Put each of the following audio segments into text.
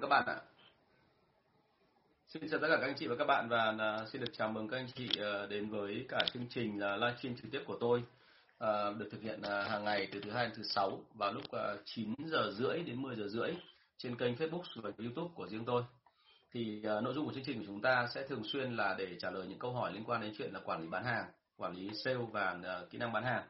các bạn ạ. Xin chào tất cả các anh chị và các bạn và à, xin được chào mừng các anh chị à, đến với cả chương trình là livestream trực tiếp của tôi à, được thực hiện hàng ngày từ thứ hai đến thứ sáu vào lúc 9 giờ rưỡi đến 10 giờ rưỡi trên kênh Facebook và YouTube của riêng tôi. Thì nội dung của chương trình của chúng ta sẽ thường xuyên là để trả lời những câu hỏi liên quan đến chuyện là quản lý bán hàng, quản lý sale và kỹ năng bán hàng.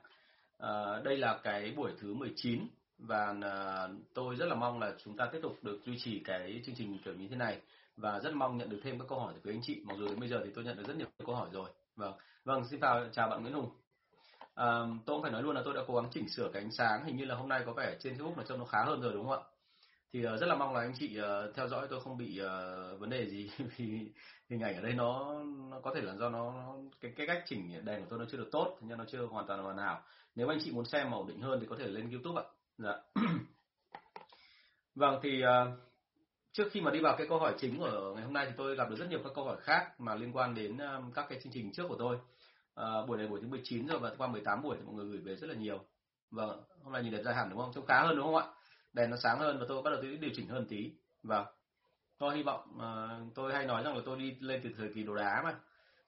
Đây là cái buổi thứ 19 và ờ, tôi rất là mong là chúng ta tiếp tục được duy trì cái chương trình kiểu như thế này. Và rất mong nhận được thêm các câu hỏi từ quý anh chị. Mặc dù đến bây giờ thì tôi nhận được rất nhiều câu hỏi rồi. Vâng. Vâng xin chào chào bạn Nguyễn Hùng. À, tôi cũng phải nói luôn là tôi đã cố gắng chỉnh sửa cái ánh sáng. Hình như là hôm nay có vẻ trên Facebook là trông nó khá hơn rồi đúng không ạ? Thì uh, rất là mong là anh chị uh, theo dõi tôi không bị uh, vấn đề gì. Vì hình ảnh ở đây nó, nó có thể là do nó cái cái cách chỉnh đèn của tôi nó chưa được tốt nên nó chưa hoàn toàn hoàn hảo. Nếu anh chị muốn xem màu định hơn thì có thể lên YouTube ạ dạ vâng thì uh, trước khi mà đi vào cái câu hỏi chính của ngày hôm nay thì tôi gặp được rất nhiều các câu hỏi khác mà liên quan đến um, các cái chương trình trước của tôi. À, buổi này buổi thứ 19 rồi và qua 18 buổi thì mọi người gửi về rất là nhiều. Vâng, hôm nay nhìn đẹp ra hẳn đúng không? Trông khá hơn đúng không ạ? Đèn nó sáng hơn và tôi bắt đầu tôi điều chỉnh hơn tí. Vâng. Tôi hy vọng uh, tôi hay nói rằng là tôi đi lên từ thời kỳ đồ đá mà.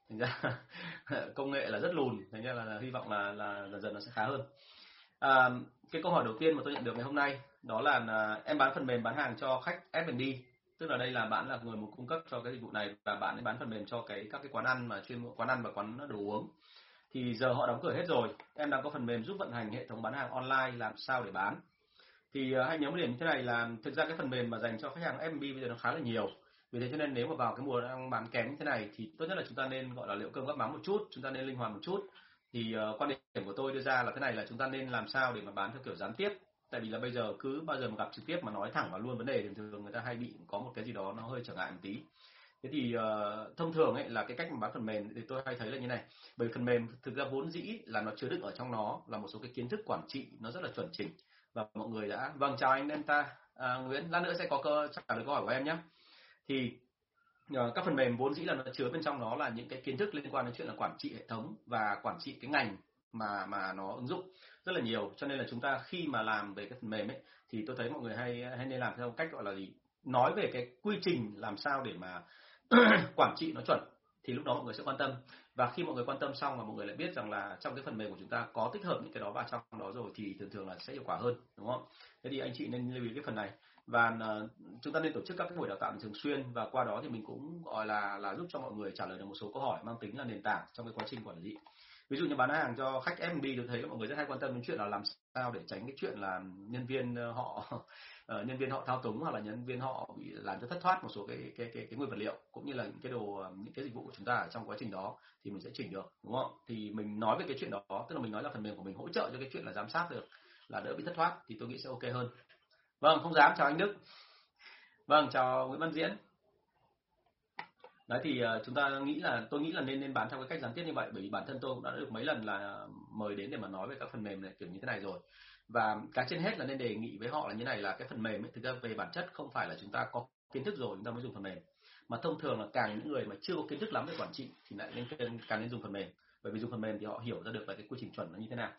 Thành ra công nghệ là rất lùn, thành ra là, là hy vọng là là dần dần nó sẽ khá hơn. À, cái câu hỏi đầu tiên mà tôi nhận được ngày hôm nay đó là, à, em bán phần mềm bán hàng cho khách F&B tức là đây là bạn là người một cung cấp cho cái dịch vụ này và bạn ấy bán phần mềm cho cái các cái quán ăn mà chuyên quán ăn và quán đồ uống. Thì giờ họ đóng cửa hết rồi. Em đang có phần mềm giúp vận hành hệ thống bán hàng online làm sao để bán. Thì à, hãy nhớ một điểm như thế này là thực ra cái phần mềm mà dành cho khách hàng F&B bây giờ nó khá là nhiều. Vì thế cho nên nếu mà vào cái mùa đang bán kém như thế này thì tốt nhất là chúng ta nên gọi là liệu cơm gắp mắm một chút chúng ta nên linh hoạt một chút thì uh, quan điểm của tôi đưa ra là thế này là chúng ta nên làm sao để mà bán theo kiểu gián tiếp. Tại vì là bây giờ cứ bao giờ mà gặp trực tiếp mà nói thẳng vào luôn vấn đề thì thường người ta hay bị có một cái gì đó nó hơi trở ngại một tí. Thế thì uh, thông thường ấy là cái cách mà bán phần mềm thì tôi hay thấy là như này. Bởi phần mềm thực ra vốn dĩ là nó chứa đựng ở trong nó là một số cái kiến thức quản trị nó rất là chuẩn chỉnh. Và mọi người đã vâng chào anh em ta. À, Nguyễn lát nữa sẽ có cơ trả lời câu hỏi của em nhé. Thì Ờ, các phần mềm vốn dĩ là nó chứa bên trong nó là những cái kiến thức liên quan đến chuyện là quản trị hệ thống và quản trị cái ngành mà mà nó ứng dụng rất là nhiều. Cho nên là chúng ta khi mà làm về cái phần mềm ấy, thì tôi thấy mọi người hay hay nên làm theo cách gọi là gì? Nói về cái quy trình làm sao để mà quản trị nó chuẩn, thì lúc đó mọi người sẽ quan tâm. Và khi mọi người quan tâm xong và mọi người lại biết rằng là trong cái phần mềm của chúng ta có tích hợp những cái đó vào trong đó rồi, thì thường thường là sẽ hiệu quả hơn, đúng không? Thế thì anh chị nên lưu ý cái phần này và ờ, chúng ta nên tổ chức các cái buổi đào tạo thường xuyên và qua đó thì mình cũng, gọi là là giúp cho mọi người trả lời được một số câu hỏi mang tính là nền tảng trong cái quá trình quản lý. Ví dụ như bán hàng cho khách F&B tôi thấy mọi người rất hay quan tâm đến chuyện là làm sao để tránh cái chuyện là nhân viên ờ, họ ờ, nhân viên họ thao túng hoặc là nhân viên họ bị làm cho thất thoát một số cái cái cái cái nguyên vật liệu cũng như là những cái đồ những cái dịch vụ của chúng ta ở trong quá trình đó thì mình sẽ chỉnh được, đúng không? Thì mình nói về cái chuyện đó, tức là mình nói là phần mềm của mình hỗ trợ cho cái chuyện là giám sát được là đỡ bị thất thoát thì tôi nghĩ sẽ ok hơn vâng không dám chào anh Đức. Vâng chào Nguyễn Văn Diễn. Đấy thì ờ, chúng ta nghĩ là tôi nghĩ là nên nên bán theo cái cách gián tiếp như vậy bởi vì bản thân tôi cũng đã được mấy lần là mời đến để mà nói về các phần mềm này kiểu như thế này rồi. Và cái trên hết là nên đề nghị với họ là như này là cái phần mềm ấy, thực ra về bản chất không phải là chúng ta có kiến thức rồi chúng ta mới dùng phần mềm. Mà thông thường là càng những người mà chưa có kiến thức lắm về quản trị thì lại nên càng nên dùng phần mềm. Bởi vì dùng phần mềm thì họ hiểu ra được là cái quy trình chuẩn nó như thế nào.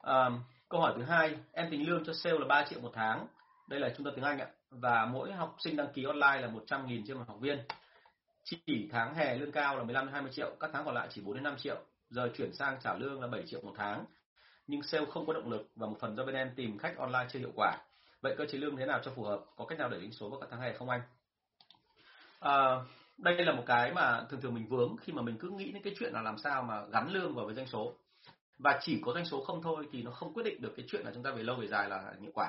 À, câu hỏi thứ hai em tính lương cho sale là 3 triệu một tháng đây là trung tâm tiếng Anh ạ và mỗi học sinh đăng ký online là 100 nghìn trên một học viên chỉ tháng hè lương cao là 15 đến 20 triệu, các tháng còn lại chỉ 4 đến 5 triệu. Giờ chuyển sang trả lương là 7 triệu một tháng. Nhưng sale không có động lực và một phần do bên em tìm khách online chưa hiệu quả. Vậy cơ chế lương thế nào cho phù hợp? Có cách nào để đánh số vào các tháng hè không anh? À, đây là một cái mà thường thường mình vướng khi mà mình cứ nghĩ đến cái chuyện là làm sao mà gắn lương vào với doanh số và chỉ có doanh số không thôi thì nó không quyết định được cái chuyện là chúng ta về lâu về dài là hiệu quả.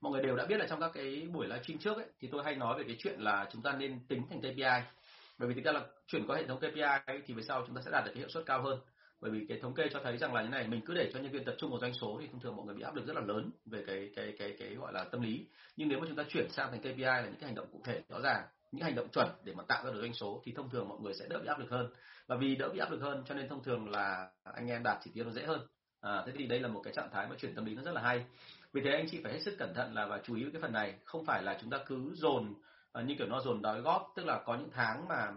Mọi người đều đã biết là trong các cái buổi livestream trước ấy, thì tôi hay nói về cái chuyện là chúng ta nên tính thành KPI bởi vì thực ra là chuyển qua hệ thống KPI ấy, thì về sau chúng ta sẽ đạt được cái hiệu suất cao hơn. Bởi vì cái thống kê cho thấy rằng là như này mình cứ để cho nhân viên tập trung vào doanh số thì thông thường mọi người bị áp lực rất là lớn về cái cái cái cái gọi là tâm lý. Nhưng nếu mà chúng ta chuyển sang thành KPI là những cái hành động cụ thể rõ ràng những hành động chuẩn để mà tạo ra được doanh số thì thông thường mọi người sẽ đỡ bị áp lực hơn. Và vì đỡ bị áp lực hơn cho nên thông thường là anh em đạt chỉ tiêu nó dễ hơn. À, thế thì đây là một cái trạng thái mà chuyển tâm lý nó rất là hay. Vì thế anh chị phải hết sức cẩn thận là và chú ý với cái phần này. Không phải là chúng ta cứ dồn à, như kiểu nó dồn đói góp tức là có những tháng mà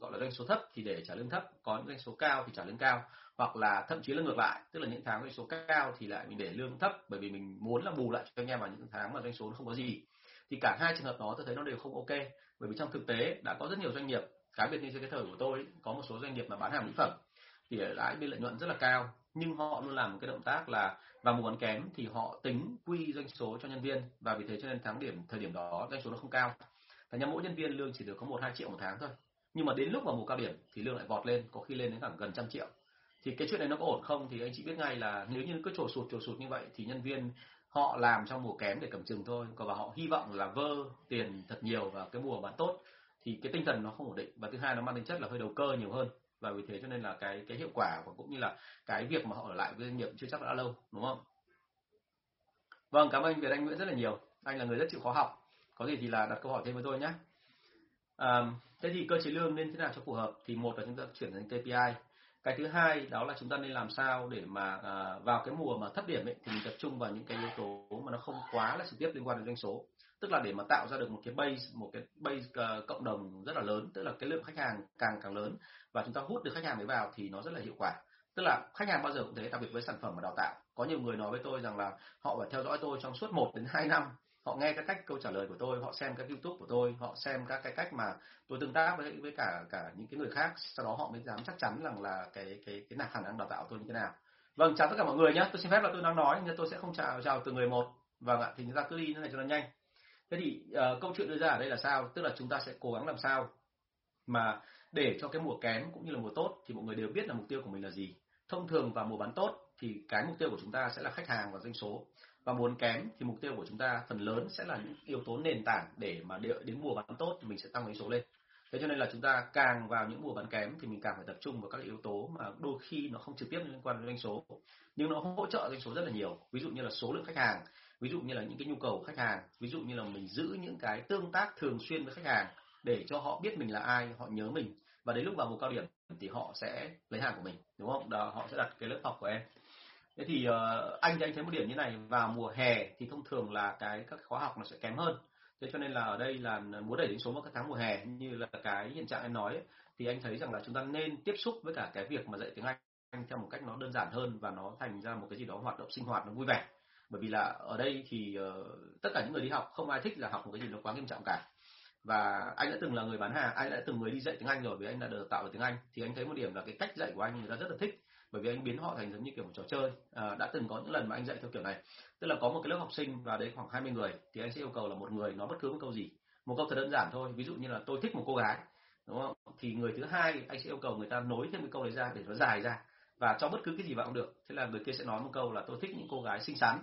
gọi là doanh số thấp thì để trả lương thấp có những doanh số cao thì trả lương cao hoặc là thậm chí là ngược lại tức là những tháng doanh số cao thì lại mình để lương thấp bởi vì mình muốn là bù lại cho anh em vào những tháng mà doanh số nó không có gì thì cả hai trường hợp đó tôi thấy nó đều không ok. Bởi vì trong thực tế đã có rất nhiều doanh nghiệp, cá biệt như cái thời của tôi, có một số doanh nghiệp mà bán hàng mỹ phẩm, thì lãi biên lợi nhuận rất là cao. Nhưng họ luôn làm một cái động tác là vào mùa bán kém thì họ tính quy doanh số cho nhân viên. Và vì thế cho nên tháng điểm, thời điểm đó doanh số nó không cao. Thành ra mỗi nhân viên lương chỉ được có một, hai triệu một tháng thôi. Nhưng mà đến lúc vào mùa cao điểm thì lương lại vọt lên, có khi lên đến khoảng gần trăm triệu. Thì cái chuyện này nó có ổn không? Thì anh chị biết ngay là nếu như cứ trổ sụt trổ sụt như vậy thì nhân viên họ làm trong mùa kém để cầm chừng thôi. Còn và họ hy vọng là vơ tiền thật nhiều vào cái mùa bán tốt thì cái tinh thần nó không ổn định. Và thứ hai nó mang tính chất là hơi đầu cơ nhiều hơn. Và vì thế cho nên là cái cái hiệu quả và cũng như là cái việc mà họ ở lại với doanh nghiệp chưa chắc đã lâu đúng không? Vâng cảm ơn Việt Anh Nguyễn rất là nhiều. Anh là người rất chịu khó học. Có gì thì là đặt câu hỏi thêm với tôi nhé à, thế thì cơ chế lương nên thế nào cho phù hợp? Thì một là chúng ta chuyển thành KPI cái thứ hai đó là chúng ta nên làm sao để mà à, vào cái mùa mà thấp điểm ấy, thì mình tập trung vào những cái yếu tố mà nó không quá là trực tiếp liên quan đến doanh số. Tức là để mà tạo ra được một cái base một cái base uh, cộng đồng rất là lớn tức là cái lượng khách hàng càng càng lớn và chúng ta hút được khách hàng đấy vào thì nó rất là hiệu quả. Tức là khách hàng bao giờ cũng thế đặc biệt với sản phẩm mà đào tạo. Có nhiều người nói với tôi rằng là họ phải theo dõi tôi trong suốt 1 đến 2 năm họ nghe các cách câu trả lời của tôi họ xem các youtube của tôi họ xem các cái cách mà tôi tương tác với với cả cả những cái người khác sau đó họ mới dám chắc chắn rằng là cái cái cái nào khả năng đào tạo tôi như thế nào. Vâng chào tất cả mọi người nhé tôi xin phép là tôi đang nói nhưng tôi sẽ không chào chào từ người một. Vâng ạ thì chúng ta cứ đi như này cho nó nhanh. Thế thì uh, câu chuyện đưa ra ở đây là sao? Tức là chúng ta sẽ cố gắng làm sao mà để cho cái mùa kém cũng như là mùa tốt thì mọi người đều biết là mục tiêu của mình là gì. Thông thường vào mùa bán tốt thì cái mục tiêu của chúng ta sẽ là khách hàng và doanh số và muốn kém thì mục tiêu của chúng ta phần lớn sẽ là những yếu tố nền tảng để mà đến mùa bán tốt thì mình sẽ tăng doanh số lên. Thế cho nên là chúng ta càng vào những mùa bán kém thì mình càng phải tập trung vào các yếu tố mà đôi khi nó không trực tiếp liên quan đến doanh số, nhưng nó hỗ trợ doanh số rất là nhiều. Ví dụ như là số lượng khách hàng, ví dụ như là những cái nhu cầu khách hàng, ví dụ như là mình giữ những cái tương tác thường xuyên với khách hàng để cho họ biết mình là ai, họ nhớ mình. Và đến lúc vào mùa cao điểm thì họ sẽ lấy hàng của mình, đúng không? Đó, họ sẽ đặt cái lớp học của em thế thì uh, anh thì anh thấy một điểm như này vào mùa hè thì thông thường là cái các khóa học nó sẽ kém hơn. Thế cho nên là ở đây là muốn đẩy đến số vào các tháng mùa hè như là cái hiện trạng em nói ấy, thì anh thấy rằng là chúng ta nên tiếp xúc với cả cái việc mà dạy tiếng Anh theo một cách nó đơn giản hơn và nó thành ra một cái gì đó hoạt động sinh hoạt nó vui vẻ. Bởi vì là ở đây thì uh, tất cả những người đi học không ai thích là học một cái gì nó quá nghiêm trọng cả. Và anh đã từng là người bán hàng anh đã từng người đi dạy tiếng anh rồi vì anh đã được tạo được tiếng anh thì anh thấy một điểm là cái cách dạy của anh người ta rất là thích bởi vì anh biến họ thành giống như kiểu một trò chơi. À, đã từng có những lần mà anh dạy theo kiểu này. Tức là có một cái lớp học sinh và đấy khoảng 20 người thì anh sẽ yêu cầu là một người nói bất cứ một câu gì. Một câu thật đơn giản thôi. Ví dụ như là tôi thích một cô gái. Đúng không? Thì người thứ hai anh sẽ yêu cầu người ta nối thêm cái câu đấy ra để nó dài ra và cho bất cứ cái gì vào cũng được. Thế là người kia sẽ nói một câu là tôi thích những cô gái xinh xắn.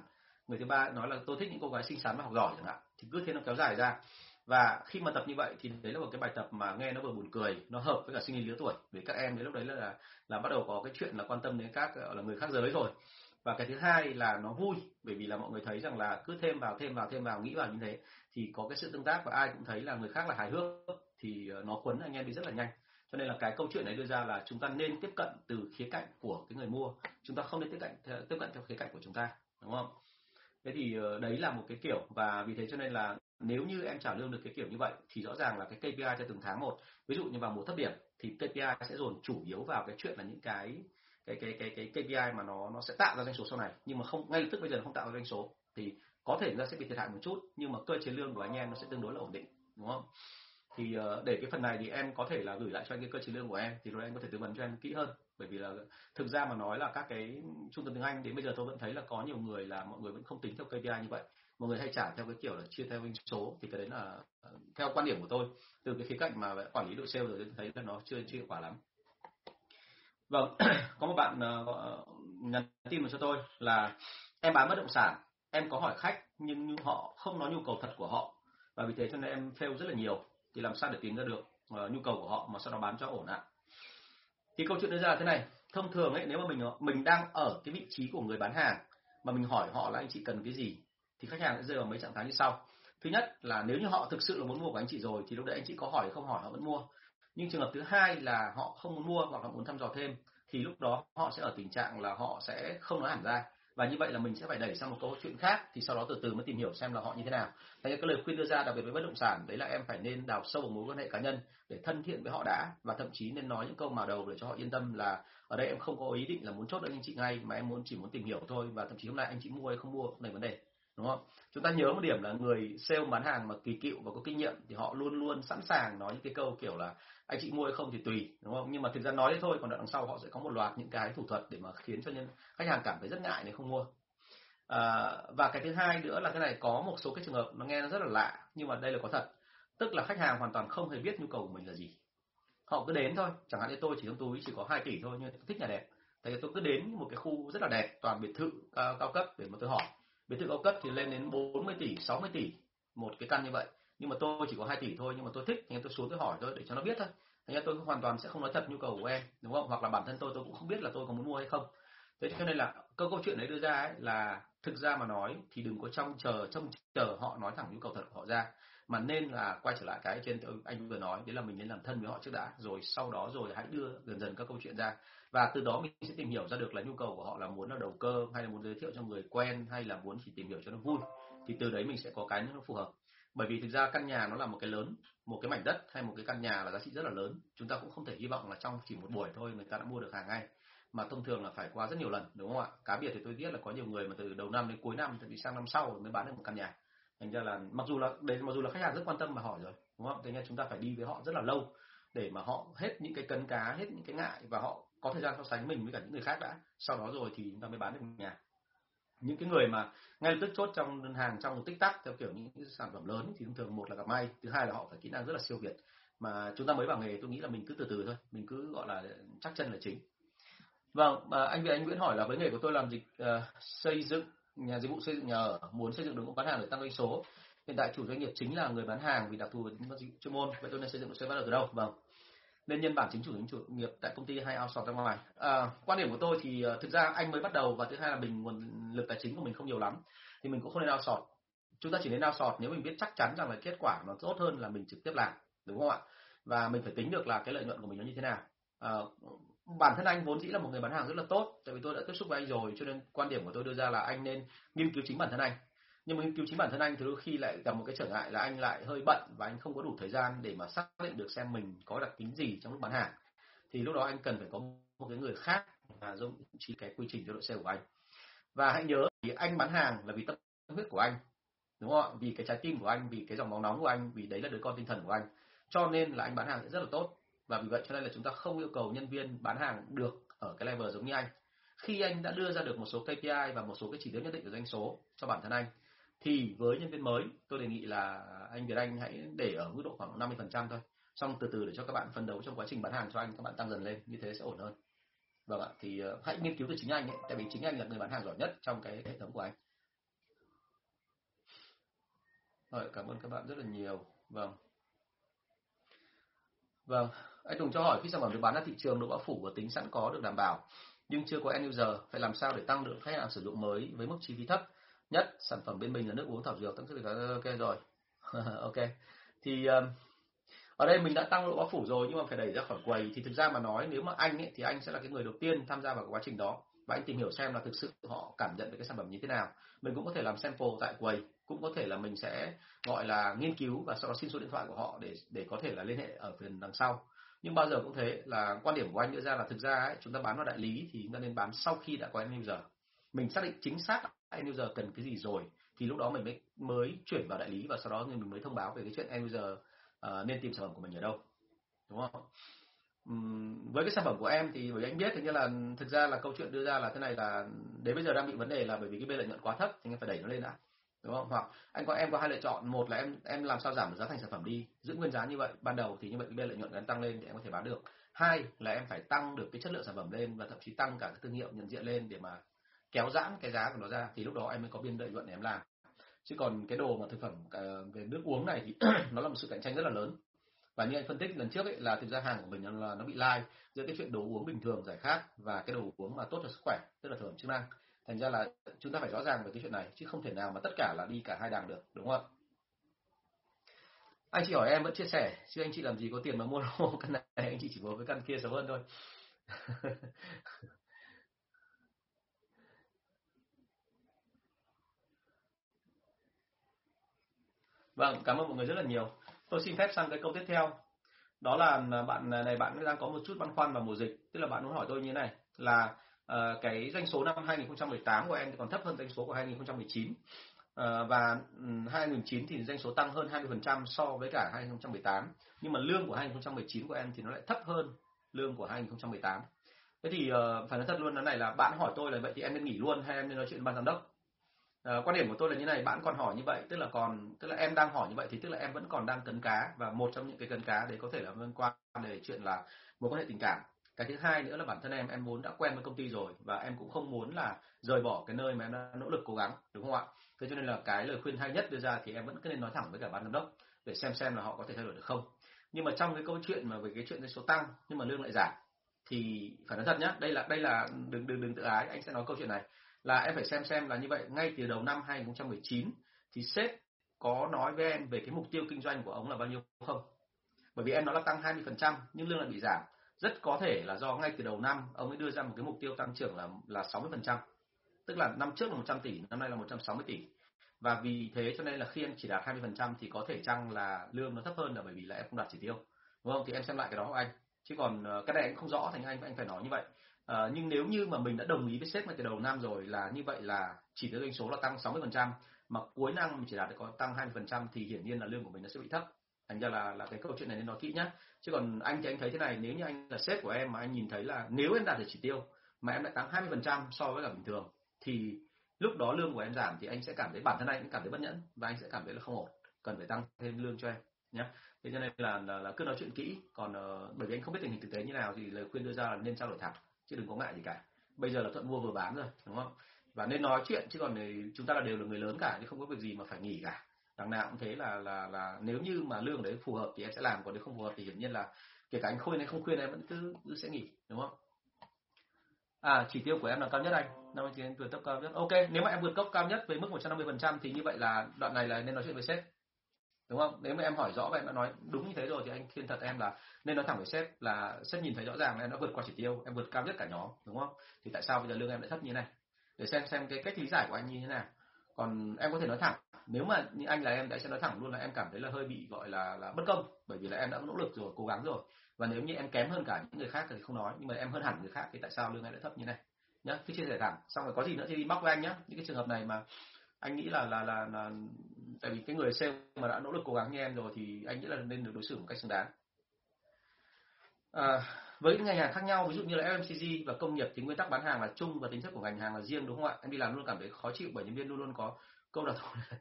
Người thứ ba nói là tôi thích những cô gái xinh xắn và học giỏi chẳng hạn. Thì cứ thế nó kéo dài ra và khi mà tập như vậy thì đấy là một cái bài tập mà nghe nó vừa buồn cười, nó hợp với cả sinh lý lứa tuổi. Vì các em đến lúc đấy là là bắt đầu có cái chuyện là quan tâm đến các là, người khác giới rồi. Và cái thứ hai là nó vui, bởi vì là mọi người thấy rằng là cứ thêm vào thêm vào thêm vào, nghĩ vào như thế thì có cái sự tương tác và ai cũng thấy là người khác là hài hước, thì ờ, nó quấn anh em đi rất là nhanh. Cho nên là cái câu chuyện này đưa ra là chúng ta nên tiếp cận từ khía cạnh của cái người mua, chúng ta không nên tiếp cận tiếp cận theo khía cạnh của chúng ta, đúng không? Thế thì ờ, đấy là một cái kiểu và vì thế cho nên là nếu như em trả lương được cái kiểu như vậy, thì rõ ràng là cái KPI cho từng tháng một. Ví dụ như vào mùa thấp điểm, thì KPI sẽ dồn chủ yếu vào cái chuyện là những cái cái cái cái cái KPI mà nó nó sẽ tạo ra doanh số sau này. Nhưng mà không, ngay lập tức bây giờ không tạo ra doanh số, thì có thể chúng sẽ bị thiệt hại một chút, nhưng mà cơ chế lương của anh em nó sẽ tương đối là ổn định, đúng không? Thì ờ, để cái phần này thì em có thể là gửi lại cho anh cái cơ chế lương của em, thì rồi em có thể tư vấn cho em kỹ hơn. Bởi vì là thực ra mà nói là các cái trung tâm tiếng Anh đến bây giờ tôi vẫn thấy là có nhiều người là mọi người vẫn không tính theo KPI như vậy mọi người hay trả theo cái kiểu là chia theo doanh số thì cái đấy là ờ, theo quan điểm của tôi. Từ cái khía cạnh mà quản lý đội sale rồi tôi thấy là nó chưa chưa hiệu quả lắm. Vâng có một bạn uh, nhắn tin cho tôi là em bán bất động sản em có hỏi khách nhưng, như họ không nói nhu cầu thật của họ và vì thế cho nên em fail rất là nhiều thì làm sao để tìm ra được uh, nhu cầu của họ mà sau đó bán cho ổn ạ? Thì câu chuyện đưa ra là thế này thông thường ấy nếu mà mình mình đang ở cái vị trí của người bán hàng mà mình hỏi họ là anh chị cần cái gì? Thì khách hàng sẽ rơi vào mấy trạng thái như sau. Thứ nhất là nếu như họ thực sự là muốn mua của anh chị rồi, thì lúc đấy anh chị có hỏi không hỏi họ vẫn mua. Nhưng trường hợp thứ hai là họ không muốn mua hoặc là muốn thăm dò thêm, thì lúc đó họ sẽ ở tình trạng là họ sẽ không nói hẳn ra. Và như vậy là mình sẽ phải đẩy sang một câu chuyện khác, thì sau đó từ từ mới tìm hiểu xem là họ như thế nào. Thế cái lời khuyên đưa ra đặc biệt với bất động sản, đấy là em phải nên đào sâu vào mối quan hệ cá nhân để thân thiện với họ đã. Và thậm chí nên nói những câu mở đầu để cho họ yên tâm là, ở đây em không có ý định là muốn chốt được anh chị ngay, mà em muốn chỉ muốn tìm hiểu thôi, và thậm chí hôm nay anh chị mua hay không mua này vấn đề đúng không? Chúng ta nhớ một điểm là người sale bán hàng mà kỳ cựu và có kinh nghiệm thì họ luôn luôn sẵn sàng nói những cái câu kiểu là anh chị mua hay không thì tùy đúng không? Nhưng mà thực ra nói thế thôi còn đằng sau họ sẽ có một loạt những cái thủ thuật để mà khiến cho nhân khách hàng cảm thấy rất ngại nếu không mua. À, và cái thứ hai nữa là cái này có một số cái trường hợp nó nghe nó rất là lạ nhưng mà đây là có thật. Tức là khách hàng hoàn toàn không hề biết nhu cầu của mình là gì. Họ cứ đến thôi chẳng hạn như tôi chỉ trong túi chỉ có 2 tỷ thôi nhưng tôi thích nhà đẹp. Thì tôi cứ đến một cái khu rất là đẹp toàn biệt thự cao, cao cấp để mà tôi hỏi biệt thự cao cấp thì lên đến 40 tỷ 60 tỷ một cái căn như vậy. Nhưng mà tôi chỉ có 2 tỷ thôi, nhưng mà tôi thích, thì tôi xuống tôi hỏi thôi, để cho nó biết thôi. Thành ra tôi hoàn toàn sẽ không nói thật nhu cầu của em, đúng không? Hoặc là bản thân tôi tôi cũng không biết là tôi có muốn mua hay không. Thế cho nên là câu câu chuyện đấy đưa ra ấy là thực ra mà nói thì đừng có trông chờ trông chờ họ nói thẳng nhu cầu thật của họ ra. Mà nên là quay trở lại cái trên anh vừa nói, đấy là mình nên làm thân với họ trước đã. Rồi sau đó rồi hãy đưa dần dần các câu chuyện ra và từ đó mình sẽ tìm hiểu ra được là nhu cầu của họ là muốn là đầu cơ hay là muốn giới thiệu cho người quen hay là muốn chỉ tìm hiểu cho nó vui. Thì từ đấy mình sẽ có cái nó phù hợp. Bởi vì thực ra căn nhà nó là một cái lớn, một cái mảnh đất hay một cái căn nhà là giá trị rất là lớn. Chúng ta cũng không thể hy vọng là trong chỉ một buổi thôi người ta đã mua được hàng ngay. Mà thông thường là phải qua rất nhiều lần, đúng không ạ? Cá biệt thì tôi biết là có nhiều người mà từ đầu năm đến cuối năm, thậm chí sang năm sau mới bán được một căn nhà. Thành ra là mặc dù là, đấy, mặc dù là khách hàng rất quan tâm mà hỏi rồi, đúng không thế nên chúng ta phải đi với họ rất là lâu để mà họ hết những cái cấn cá, hết những cái ngại và họ có thời gian so sánh mình với cả những người khác đã. Sau đó rồi thì chúng ta mới bán được nhà. Những cái người mà ngay lập tức chốt trong đơn hàng trong một tích tắc theo kiểu những cái sản phẩm lớn thì thường thường một là gặp may thứ hai là họ phải kỹ năng rất là siêu việt. Mà chúng ta mới vào nghề tôi nghĩ là mình cứ từ từ thôi mình cứ gọi là chắc chân là chính. Vâng mà anh Việt anh Nguyễn hỏi là với nghề của tôi làm dịch uh, xây dựng nhà dịch vụ xây dựng nhà ở muốn xây dựng đội ngũ bán hàng để tăng doanh số. Hiện tại chủ doanh nghiệp chính là người bán hàng vì đặc thù về chuyên môn. Vậy tôi nên xây dựng đội xe bán ở từ đâu? Vâng nên nhân bản chính chủ chủ nghiệp tại công ty hay outsource ra ngoài. À, quan điểm của tôi thì ờ, thực ra anh mới bắt đầu và thứ hai là mình nguồn lực tài chính của mình không nhiều lắm thì mình cũng không nên outsource. Chúng ta chỉ nên outsource nếu mình biết chắc chắn rằng là kết quả nó tốt hơn là mình trực tiếp làm đúng không ạ? Và mình phải tính được là cái lợi nhuận của mình nó như thế nào. À, bản thân anh vốn dĩ là một người bán hàng rất là tốt tại vì tôi đã tiếp xúc với anh rồi cho nên quan điểm của tôi đưa ra là anh nên nghiên cứu chính bản thân anh nhưng mà nghiên cứu chính bản thân anh thì đôi khi lại gặp một cái trở ngại là anh lại hơi bận và anh không có đủ thời gian để mà xác định được xem mình có đặc tính gì trong lúc bán hàng. Thì lúc đó anh cần phải có một cái người khác mà giống chỉ cái quy trình cho đội xe của anh. Và hãy nhớ thì anh bán hàng là vì tâm huyết của anh, đúng không ạ? Vì cái trái tim của anh, vì cái dòng máu nóng của anh, vì đấy là đứa con tinh thần của anh. Cho nên là anh bán hàng sẽ rất là tốt. Và vì vậy cho nên là chúng ta không yêu cầu nhân viên bán hàng được ở cái level giống như anh. Khi anh đã đưa ra được một số KPI và một số cái chỉ tiêu nhất định của doanh số cho bản thân anh thì với nhân viên mới tôi đề nghị là anh Việt Anh hãy để ở mức độ khoảng 50% thôi. Xong từ từ để cho các bạn phân đấu trong quá trình bán hàng cho anh các bạn tăng dần lên như thế sẽ ổn hơn. Vâng ạ thì uh, hãy nghiên cứu từ chính anh ấy tại vì chính anh là người bán hàng giỏi nhất trong cái hệ thống của anh. Rồi cảm ơn các bạn rất là nhiều. Vâng. Vâng anh Tùng cho hỏi khi sản phẩm được bán ra thị trường độ bao phủ và tính sẵn có được đảm bảo nhưng chưa có end user phải làm sao để tăng lượng khách hàng sử dụng mới với mức chi phí thấp? Nhất sản phẩm bên mình là nước uống thảo dược tăng sức đề kháng, ok rồi. Ok. Thì um, ở đây mình đã tăng độ bao phủ rồi nhưng mà phải đẩy ra khỏi quầy. Thì thực ra mà nói nếu mà anh ấy thì anh sẽ là cái người đầu tiên tham gia vào quá trình đó. Và anh tìm hiểu xem là thực sự họ cảm nhận được cái sản phẩm như thế nào. Mình cũng có thể làm sample tại quầy. Cũng có thể là mình sẽ gọi là nghiên cứu và sau đó xin số điện thoại của họ để để có thể là liên hệ ở phần đằng sau. Nhưng bao giờ cũng thế là quan điểm của anh đưa ra là thực ra ấy, chúng ta bán vào đại lý thì chúng ta nên bán sau khi đã có end user. Mình xác định chính xác end user cần cái gì rồi? Thì lúc đó mình mới mới chuyển vào đại lý và sau đó mình mới thông báo về cái chuyện end user uh, nên tìm sản phẩm của mình ở đâu. Đúng không? Uhm, với cái sản phẩm của em thì bởi anh biết thì như là thực ra là câu chuyện đưa ra là thế này là đến bây giờ đang bị vấn đề là bởi vì cái bên lợi nhuận quá thấp thì anh phải đẩy nó lên đã. Đúng không? Hoặc anh có em có hai lựa chọn một là em em làm sao giảm giá thành sản phẩm đi giữ nguyên giá như vậy. Ban đầu thì như vậy cái bên lợi nhuận em tăng lên thì em có thể bán được. Hai là em phải tăng được cái chất lượng sản phẩm lên và thậm chí tăng cả cái thương hiệu nhận diện lên để mà kéo giãn cái giá của nó ra thì lúc đó em mới có biên lợi nhuận để em làm. Chứ còn cái đồ mà thực phẩm ờ, về nước uống này thì nó là một sự cạnh tranh rất là lớn. Và như anh phân tích lần trước ấy, là thực ra hàng của mình là nó bị lai giữa cái chuyện đồ uống bình thường giải khát và cái đồ uống mà tốt cho sức khỏe, tức là thực phẩm chức năng. Thành ra là chúng ta phải rõ ràng về cái chuyện này, chứ không thể nào mà tất cả là đi cả hai đàng được, đúng không ạ? Anh chị hỏi em vẫn chia sẻ, chứ anh chị làm gì có tiền mà mua lô căn này? Anh chị chỉ mua cái căn kia xấu hơn thôi. Vâng, cảm ơn mọi người rất là nhiều. Tôi xin phép sang cái câu tiếp theo. Đó là à, bạn à, này bạn đang có một chút băn khoăn vào mùa dịch, tức là bạn muốn hỏi tôi như thế này là uh, cái doanh số năm 2018 của em còn thấp hơn doanh số của 2019 Uh, ờ, và 2019 thì doanh số tăng hơn 20% so với cả 2018 nhưng mà lương của 2019 của em thì nó lại thấp hơn lương của 2018 thế thì uh, phải nói thật luôn là này là bạn hỏi tôi là vậy thì em nên nghỉ luôn hay em nên nói chuyện ban giám đốc? À, quan điểm của tôi là như này bạn còn hỏi như vậy tức là còn tức là em đang hỏi như vậy thì tức là em vẫn còn đang cấn cá và một trong những cái cấn cá đấy có thể là liên quan đến chuyện là mối quan hệ tình cảm. Cái thứ hai nữa là bản thân em em muốn đã quen với công ty rồi và em cũng không muốn là rời bỏ cái nơi mà em đã nỗ lực cố gắng đúng không ạ? Thế cho nên là cái lời khuyên hay nhất đưa ra thì em vẫn cứ nên nói thẳng với cả ban giám đốc để xem xem là họ có thể thay đổi được không. Nhưng mà trong cái câu chuyện mà về cái chuyện số tăng nhưng mà lương lại giảm thì phải nói thật nhá đây là đây là đừng đừng đừng tự ái anh sẽ nói câu chuyện này là em phải xem xem là như vậy ngay từ đầu năm 2019 thì sếp có nói với em về cái mục tiêu kinh doanh của ông là bao nhiêu không bởi vì em nói là tăng 20% nhưng lương lại bị giảm rất có thể là do ngay từ đầu năm ông ấy đưa ra một cái mục tiêu tăng trưởng là là 60%. Tức là năm trước là 100 tỷ, năm nay là 160 tỷ. Và vì thế cho nên là khi em chỉ đạt 20% thì có thể chăng là lương nó thấp hơn là bởi vì là em không đạt chỉ tiêu. Đúng không? Thì em xem lại cái đó của anh. Chứ còn ờ, cái này anh không rõ thành anh anh phải nói như vậy. À, nhưng nếu như mà mình đã đồng ý với sếp ngay từ đầu năm rồi là như vậy là chỉ tiêu doanh số là tăng 60% mà cuối năm mình chỉ đạt được có tăng 20% thì hiển nhiên là lương của mình nó sẽ bị thấp. Thành ra là là cái câu chuyện này nên nói kỹ nhá. Chứ còn anh thì anh thấy thế này nếu như anh là sếp của em mà anh nhìn thấy là nếu em đạt được chỉ tiêu mà em lại tăng 20% so với cả bình thường thì lúc đó lương của em giảm thì anh sẽ cảm thấy bản thân anh cũng cảm thấy bất nhẫn và anh sẽ cảm thấy là không ổn cần phải tăng thêm lương cho em nhé thế cho nên là, là, là cứ nói chuyện kỹ. Còn uh, bởi vì anh không biết tình hình thực tế như nào thì lời khuyên đưa ra là nên trao đổi thẳng chứ đừng có ngại gì cả. Bây giờ là thuận mua vừa bán rồi đúng không? Và nên nói chuyện chứ còn chúng ta là đều là người lớn cả chứ không có việc gì mà phải nghỉ cả. Đằng nào cũng thế là là là nếu như mà lương đấy phù hợp thì em sẽ làm còn nếu không phù hợp thì hiển nhiên là kể cả anh khuyên hay không khuyên em vẫn cứ, cứ sẽ nghỉ đúng không? À chỉ tiêu của em là cao nhất anh. Năm chín vượt cấp cao nhất. Ok nếu mà em vượt cấp cao nhất với mức 150% thì như vậy là đoạn này là nên nói chuyện với sếp đúng không? Nếu mà em hỏi rõ và em đã nói đúng như thế rồi thì anh khuyên thật em là nên nói thẳng với sếp là sếp nhìn thấy rõ ràng là em đã vượt qua chỉ tiêu em vượt cao nhất cả nhóm đúng không? Thì tại sao bây giờ lương em lại thấp như thế này? Để xem xem cái cách lý giải của anh như thế nào. Còn em có thể nói thẳng nếu mà như anh là em đã sẽ nói thẳng luôn là em cảm thấy là hơi bị gọi là là bất công bởi vì là em đã nỗ lực rồi cố gắng rồi. Và nếu như em kém hơn cả những người khác thì không nói nhưng mà em hơn hẳn người khác thì tại sao lương em lại thấp như này? Nhá cứ chia sẻ thẳng. Xong rồi có gì nữa thì đi bóc với anh nhá. Những cái trường hợp này mà anh nghĩ là là là, là tại vì cái người sale mà đã nỗ lực cố gắng như em rồi thì anh nghĩ là nên được đối xử một cách xứng đáng. À, với những ngành hàng khác nhau ví dụ như là FMCG và công nghiệp thì nguyên tắc bán hàng là chung và tính chất của ngành hàng là riêng đúng không ạ? Em đi làm luôn cảm thấy khó chịu bởi nhân viên luôn luôn có câu đặc thù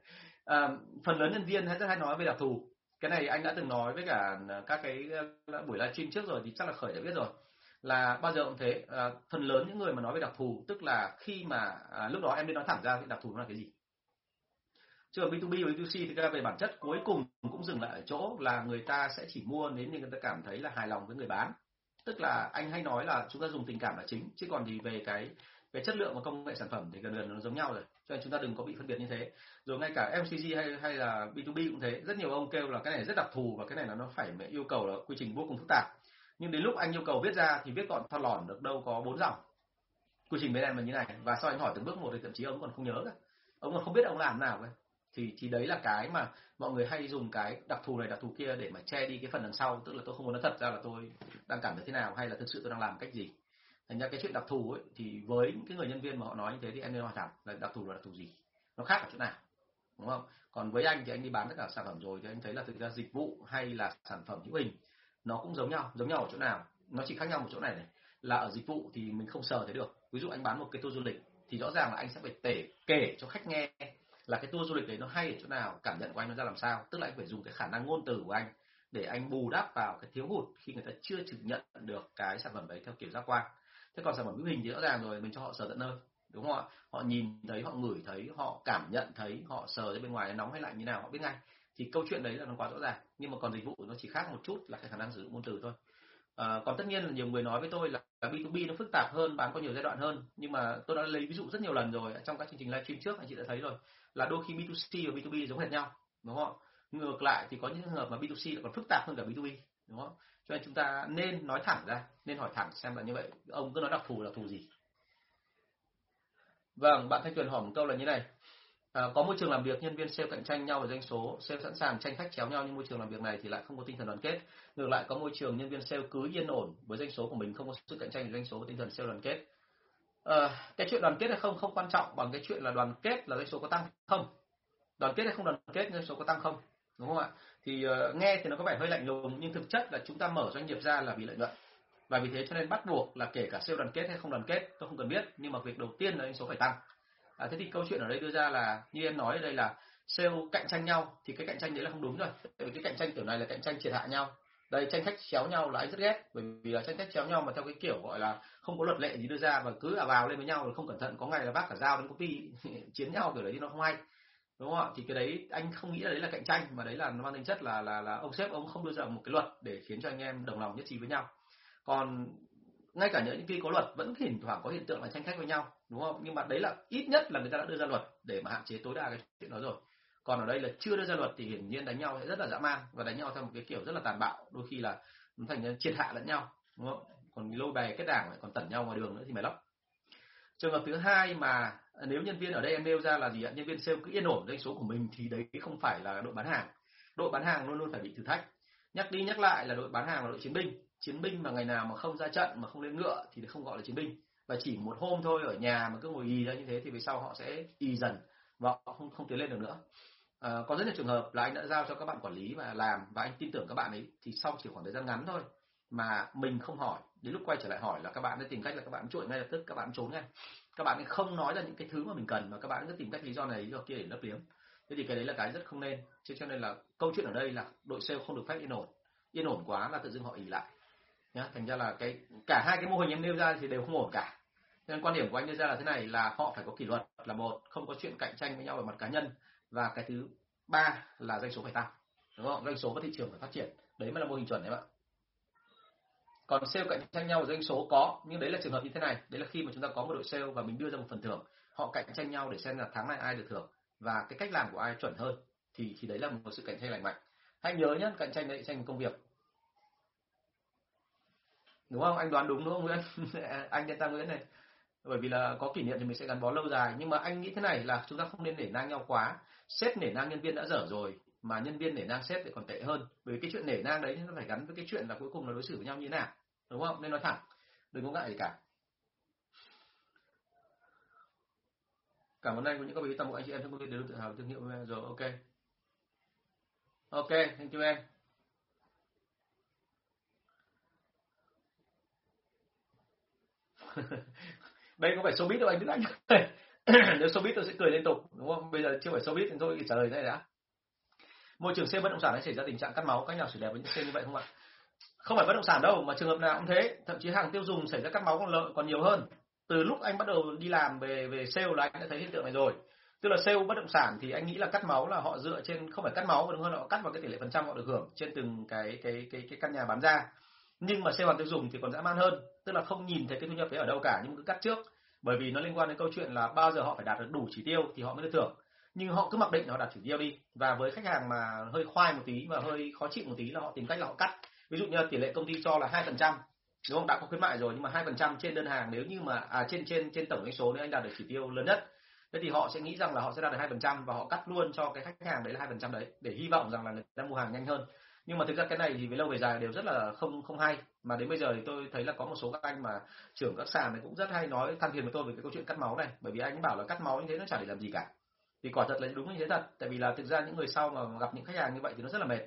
à, phần lớn nhân viên hay rất hay nói về đặc thù. Cái này anh đã từng nói với cả à, các cái à, buổi livestream trước rồi thì chắc là khởi đã biết rồi. Là bao giờ cũng thế. À, phần lớn những người mà nói về đặc thù tức là khi mà à, lúc đó em nên nói thẳng ra thì đặc thù nó là cái gì chứ còn B2B và B2C thì ra về bản chất cuối cùng cũng dừng lại ở chỗ là người ta sẽ chỉ mua nếu như người ta cảm thấy là hài lòng với người bán. Tức là anh hay nói là chúng ta dùng tình cảm là chính, chứ còn thì về cái, về chất lượng và công nghệ sản phẩm thì gần gần nó giống nhau rồi. Cho nên chúng ta đừng có bị phân biệt như thế. Rồi ngay cả MCG hay hay là B2B cũng thế. Rất nhiều ông kêu là cái này rất đặc thù và cái này là nó phải yêu cầu là quy trình vô cùng phức tạp. Nhưng đến lúc anh yêu cầu viết ra thì viết gọn, thon lỏn được đâu có bốn dòng. Quy trình bên em là như này. Và sau anh hỏi từng bước một thì thậm chí ông còn không nhớ cả. Ông còn không biết ông làm nào cơ thì thì đấy là cái mà mọi người hay dùng cái đặc thù này, đặc thù kia để mà che đi cái phần đằng sau. Tức là tôi không muốn nói thật ra là tôi đang cảm thấy thế nào, hay là thực sự tôi đang làm cách gì. Thành ra cái chuyện đặc thù ấy, thì với cái người nhân viên mà họ nói như thế thì em nên hỏi thẳng là đặc thù là đặc thù gì? Nó khác ở chỗ nào? Đúng không? Còn với anh thì anh đi bán tất cả sản phẩm rồi thì anh thấy là thực ra dịch vụ hay là sản phẩm hữu hình nó cũng giống nhau giống nhau ở chỗ nào. Nó chỉ khác nhau một chỗ này này. Là ở dịch vụ thì mình không sờ thấy được. Ví dụ anh bán một cái tour du lịch thì rõ ràng là anh sẽ phải tể, kể cho khách nghe là cái tour du lịch đấy nó hay ở chỗ nào, cảm nhận của anh nó ra làm sao? Tức là anh phải dùng cái khả năng ngôn từ của anh để anh bù đắp vào cái thiếu hụt khi người ta chưa thực nhận được cái sản phẩm đấy theo kiểu giác quan. Thế còn sản phẩm hữu hình thì rõ ràng rồi, mình cho họ sờ tận nơi, đúng không ạ? Họ nhìn thấy, họ ngửi thấy, họ cảm nhận thấy, họ sờ ra bên ngoài nóng hay lạnh như nào, họ biết ngay. Thì câu chuyện đấy là nó quá rõ ràng, nhưng mà còn dịch vụ nó chỉ khác một chút là cái khả năng sử dụng ngôn từ thôi à, còn tất nhiên là nhiều người nói với tôi là B2B nó phức tạp hơn bán có nhiều giai đoạn hơn. Nhưng mà tôi đã lấy ví dụ rất nhiều lần rồi trong các chương trình livestream trước anh chị đã thấy rồi. Là đôi khi B2C và B2B giống hệt nhau đúng không ngược lại thì có những trường hợp mà B2C lại còn phức tạp hơn cả B2B đúng không cho nên chúng ta nên nói thẳng ra nên hỏi thẳng xem là như vậy. Ông cứ nói đặc thù là thù gì. Vâng bạn thanh tuyền hỏi một câu là như này à, có môi trường làm việc nhân viên sale cạnh tranh nhau về doanh số sale sẵn sàng tranh khách chéo nhau nhưng môi trường làm việc này thì lại không có tinh thần đoàn kết. Ngược lại có môi trường nhân viên sale cứ yên ổn với doanh số của mình không có sự cạnh tranh về doanh số và tinh thần sale đoàn kết. À, cái chuyện đoàn kết hay không không quan trọng bằng cái chuyện là đoàn kết là doanh số có tăng không? Đoàn kết hay không đoàn kết doanh số có tăng không? Đúng không ạ? Thì uh, nghe thì nó có vẻ hơi lạnh lùng nhưng thực chất là chúng ta mở doanh nghiệp ra là vì lợi nhuận. Và vì thế cho nên bắt buộc là kể cả sale đoàn kết hay không đoàn kết tôi không cần biết nhưng mà việc đầu tiên là doanh số phải tăng à, thế thì câu chuyện ở đây đưa ra là như em nói ở đây là sale cạnh tranh nhau thì cái cạnh tranh đấy là không đúng rồi. Tại cái cạnh tranh kiểu này là cạnh tranh triệt hạ nhau. Đây tranh khách chéo nhau là anh rất ghét bởi vì là tranh khách chéo nhau mà theo cái kiểu gọi là không có luật lệ gì đưa ra và cứ à vào lên với nhau rồi không cẩn thận có ngày là bác cả dao đến copy chiến nhau kiểu đấy thì nó không hay. Đúng không ạ? Thì cái đấy anh không nghĩ là đấy là cạnh tranh mà đấy là nó mang tính chất là là là ông sếp ông không đưa ra một cái luật để khiến cho anh em đồng lòng nhất trí với nhau. Còn ngay cả những khi có luật vẫn thỉnh thoảng có hiện tượng là tranh khách với nhau đúng không? Nhưng mà đấy là ít nhất là người ta đã đưa ra luật để mà hạn chế tối đa cái chuyện đó rồi. Còn ở đây là chưa đưa ra luật thì hiển nhiên đánh nhau sẽ rất là dã man và đánh nhau theo một cái kiểu rất là tàn bạo, đôi khi là nó thành triệt hạ lẫn nhau, đúng không? Còn lôi bè kết đảng lại còn tẩn nhau ngoài đường nữa thì mày lắm. Trường hợp thứ hai mà à, nếu nhân viên ở đây em nêu ra là gì ạ? Nhân viên sale cứ yên ổn doanh số của mình thì đấy không phải là đội bán hàng. Đội bán hàng luôn luôn phải bị thử thách. Nhắc đi nhắc lại là đội bán hàng là đội chiến binh. Chiến binh mà ngày nào mà không ra trận, mà không lên ngựa thì không gọi là chiến binh và chỉ một hôm thôi ở nhà mà cứ ngồi ì ra như thế thì về sau họ sẽ ì dần và họ không không tiến lên được nữa. À, có rất nhiều trường hợp là anh đã giao cho các bạn quản lý và làm và anh tin tưởng các bạn ấy thì sau chỉ khoảng thời gian ngắn thôi mà mình không hỏi. Đến lúc quay trở lại hỏi là các bạn đã tìm cách là các bạn chuội ngay lập tức các bạn trốn ngay. Các bạn ấy không nói ra những cái thứ mà mình cần mà các bạn cứ tìm cách lý do này lý do kia để lấp liếm. Thế thì cái đấy là cái rất không nên. Chứ cho nên là câu chuyện ở đây là đội sale không được phép yên ổn. Yên ổn quá là tự dưng họ ỉ lại. Nhá thành ra là cái cả hai cái mô hình em nêu ra thì đều không ổn cả nên quan điểm của anh đưa ra là thế này, là họ phải có kỷ luật là một, không có chuyện cạnh tranh với nhau về mặt cá nhân. Và cái thứ ba là doanh số phải tăng, đúng không? Doanh số và thị trường phải phát triển. Đấy mới là mô hình chuẩn đấy ạ còn sale cạnh tranh nhau, doanh số có, nhưng đấy là trường hợp như thế này. Đấy là khi mà chúng ta có một đội sale và mình đưa ra một phần thưởng, họ cạnh tranh nhau để xem là tháng này ai được thưởng và cái cách làm của ai chuẩn hơn, thì thì đấy là một sự cạnh tranh lành mạnh. Hãy nhớ nhé cạnh tranh đấy cạnh tranh công việc. Đúng không? Anh đoán đúng đúng không Nguyễn? Anh nhân ta Nguyễn này bởi vì là có kỷ niệm thì mình sẽ gắn bó lâu dài. Nhưng mà anh nghĩ thế này là chúng ta không nên nể nang nhau quá. Sếp nể nang nhân viên đã dở rồi, mà nhân viên nể nang sếp thì còn tệ hơn. Bởi vì cái chuyện nể nang đấy nó phải gắn với cái chuyện là cuối cùng là đối xử với nhau như thế nào. Đúng không? Nên nói thẳng, đừng có ngại gì cả. Cảm ơn anh của những các ý tâm bộ anh chị em. Trong công ty đều tự hào thương hiệu rồi. Ok. Ok, thank you em. đây có phải showbiz đâu, anh biết anh nếu showbiz tôi sẽ cười liên tục, đúng không? Bây giờ chưa phải showbiz thì tôi trả lời đây đã. Môi trường xe bất động sản đã xảy ra tình trạng cắt máu, các nhà xử đẹp với những xe như vậy không ạ? Không phải bất động sản đâu, mà trường hợp nào cũng thế. Thậm chí hàng tiêu dùng xảy ra cắt máu còn lợi còn nhiều hơn. Từ lúc anh bắt đầu đi làm về về sale là anh đã thấy hiện tượng này rồi. Tức là sale bất động sản thì anh nghĩ là cắt máu là họ dựa trên, không phải cắt máu mà đúng hơn, họ cắt vào cái tỷ lệ phần trăm họ được hưởng trên từng cái cái cái cái căn nhà bán ra nhưng mà sale hàng tiêu dùng thì còn dã man hơn, tức là không nhìn thấy cái thu nhập đấy ở đâu cả, nhưng cứ cắt trước. Bởi vì nó liên quan đến câu chuyện là bao giờ họ phải đạt được đủ chỉ tiêu thì họ mới được thưởng. Nhưng họ cứ mặc định là họ đạt chỉ tiêu đi. Và với khách hàng mà hơi khoai một tí và hơi khó chịu một tí là họ tìm cách là họ cắt. Ví dụ như là tỷ lệ công ty cho là hai phần trăm. Đúng không? Đã có khuyến mại rồi nhưng mà hai phần trăm trên đơn hàng nếu như mà à trên trên trên tổng doanh số nếu anh đạt được chỉ tiêu lớn nhất. Thế thì họ sẽ nghĩ rằng là họ sẽ đạt được hai phần trăm và họ cắt luôn cho cái khách hàng đấy là hai phần trăm đấy để hy vọng rằng là người ta mua hàng nhanh hơn nhưng mà thực ra cái này thì về lâu về dài đều rất là không không hay. Mà đến bây giờ thì tôi thấy là có một số các anh mà trưởng các sàn này cũng rất hay nói than phiền với tôi về cái câu chuyện cắt máu này. Bởi vì anh bảo là cắt máu như thế nó chả để làm gì cả. Thì quả thật là đúng như thế thật. Tại vì là thực ra những người sau mà gặp những khách hàng như vậy thì nó rất là mệt.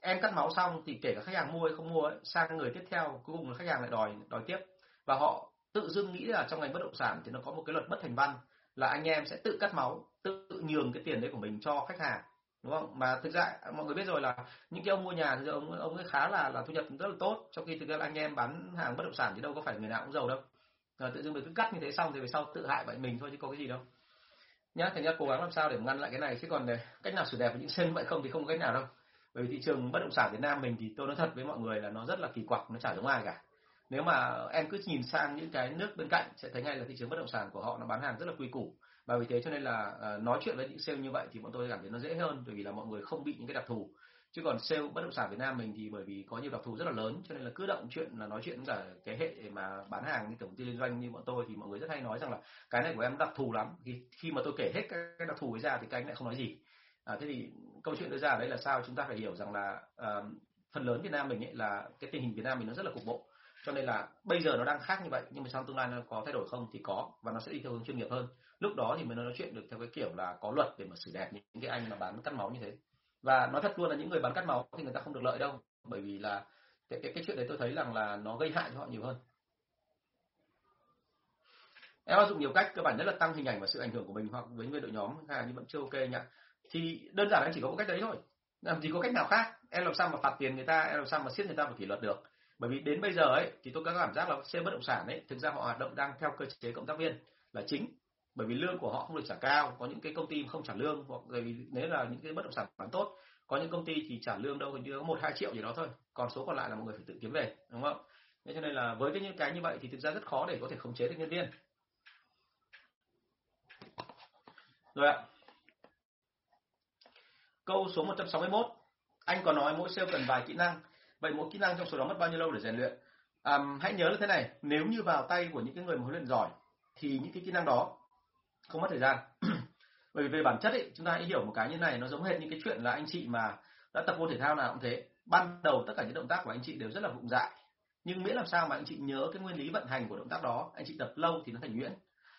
Em cắt máu xong thì kể cả khách hàng mua hay không mua ấy, sang người tiếp theo cuối cùng là khách hàng lại đòi đòi tiếp. Và họ tự dưng nghĩ là trong ngành bất động sản thì nó có một cái luật bất thành văn là anh em sẽ tự cắt máu tự nhường cái tiền đấy của mình cho khách hàng đúng không? Mà thực ra, mọi người biết rồi là những cái ông mua nhà thì ông ông ấy khá là là thu nhập rất là tốt. Trong khi thực ra anh em bán hàng bất động sản thì đâu có phải người nào cũng giàu đâu. Rồi tự dưng mình cứ cắt như thế xong thì về sau tự hại bệnh mình thôi chứ có cái gì đâu. Nhá, thành ra cố gắng làm sao để ngăn lại cái này. Chứ còn để cách nào xử đẹp với những sân vậy không thì không có cách nào đâu. Bởi vì thị trường bất động sản Việt Nam mình thì tôi nói thật với mọi người là nó rất là kỳ quặc, nó chả giống ai cả. Nếu mà em cứ nhìn sang những cái nước bên cạnh sẽ thấy ngay là thị trường bất động sản của họ nó bán hàng rất là quy củ và vì thế cho nên là uh, nói chuyện với những sale như vậy thì bọn tôi cảm thấy nó dễ hơn bởi vì là mọi người không bị những cái đặc thù. Chứ còn sale bất động sản Việt Nam mình thì bởi vì có nhiều đặc thù rất là lớn cho nên là cứ động chuyện là nói chuyện với cả cái hệ mà bán hàng như tổng ty liên doanh như bọn tôi thì mọi người rất hay nói rằng là cái này của em đặc thù lắm. Khi khi mà tôi kể hết cái đặc thù ấy ra thì các anh lại không nói gì. À, thế thì câu chuyện đưa ra ở đây là sao? Chúng ta phải hiểu rằng là uh, phần lớn Việt Nam mình ấy là cái tình hình Việt Nam mình nó rất là cục bộ. Cho nên là bây giờ nó đang khác như vậy nhưng mà trong tương lai nó có thay đổi không thì có và nó sẽ đi theo hướng chuyên nghiệp hơn lúc đó thì mới nói chuyện được theo cái kiểu là có luật để mà xử đẹp những cái anh mà bán cắt máu như thế. Và nói thật luôn là những người bán cắt máu thì người ta không được lợi đâu bởi vì là cái cái, cái chuyện đấy tôi thấy rằng là nó gây hại cho họ nhiều hơn. Em áp dụng nhiều cách cơ bản nhất là tăng hình ảnh và sự ảnh hưởng của mình hoặc với người đội nhóm hay nhưng vẫn chưa ok nhá. Thì đơn giản anh chỉ có một cách đấy thôi. Làm gì có cách nào khác. Em làm sao mà phạt tiền người ta em làm sao mà siết người ta vào kỷ luật được. Bởi vì đến bây giờ ấy thì tôi có cảm giác là xe bất động sản ấy thực ra họ hoạt động đang theo cơ chế cộng tác viên là chính bởi vì lương của họ không được trả cao có những cái công ty không trả lương hoặc bởi vì nếu là những cái bất động sản bán tốt có những công ty thì trả lương đâu hình như có một hai triệu gì đó thôi còn số còn lại là mọi người phải tự kiếm về đúng không? Thế cho nên là với cái những cái như vậy thì thực ra rất khó để có thể khống chế được nhân viên. Rồi ạ. Câu số 161 anh có nói mỗi sale cần vài kỹ năng. Vậy mỗi kỹ năng trong số đó mất bao nhiêu lâu để rèn luyện? À, hãy nhớ là thế này nếu như vào tay của những cái người mà huấn luyện giỏi thì những cái kỹ năng đó không mất thời gian. Bởi vì về bản chất ấy, chúng ta hãy hiểu một cái như này, nó giống hệt như cái chuyện là anh chị mà đã tập môn thể thao nào cũng thế. Ban đầu tất cả những động tác của anh chị đều rất là vụng dại. Nhưng miễn làm sao mà anh chị nhớ cái nguyên lý vận hành của động tác đó, anh chị tập lâu thì nó thành nhuyễn.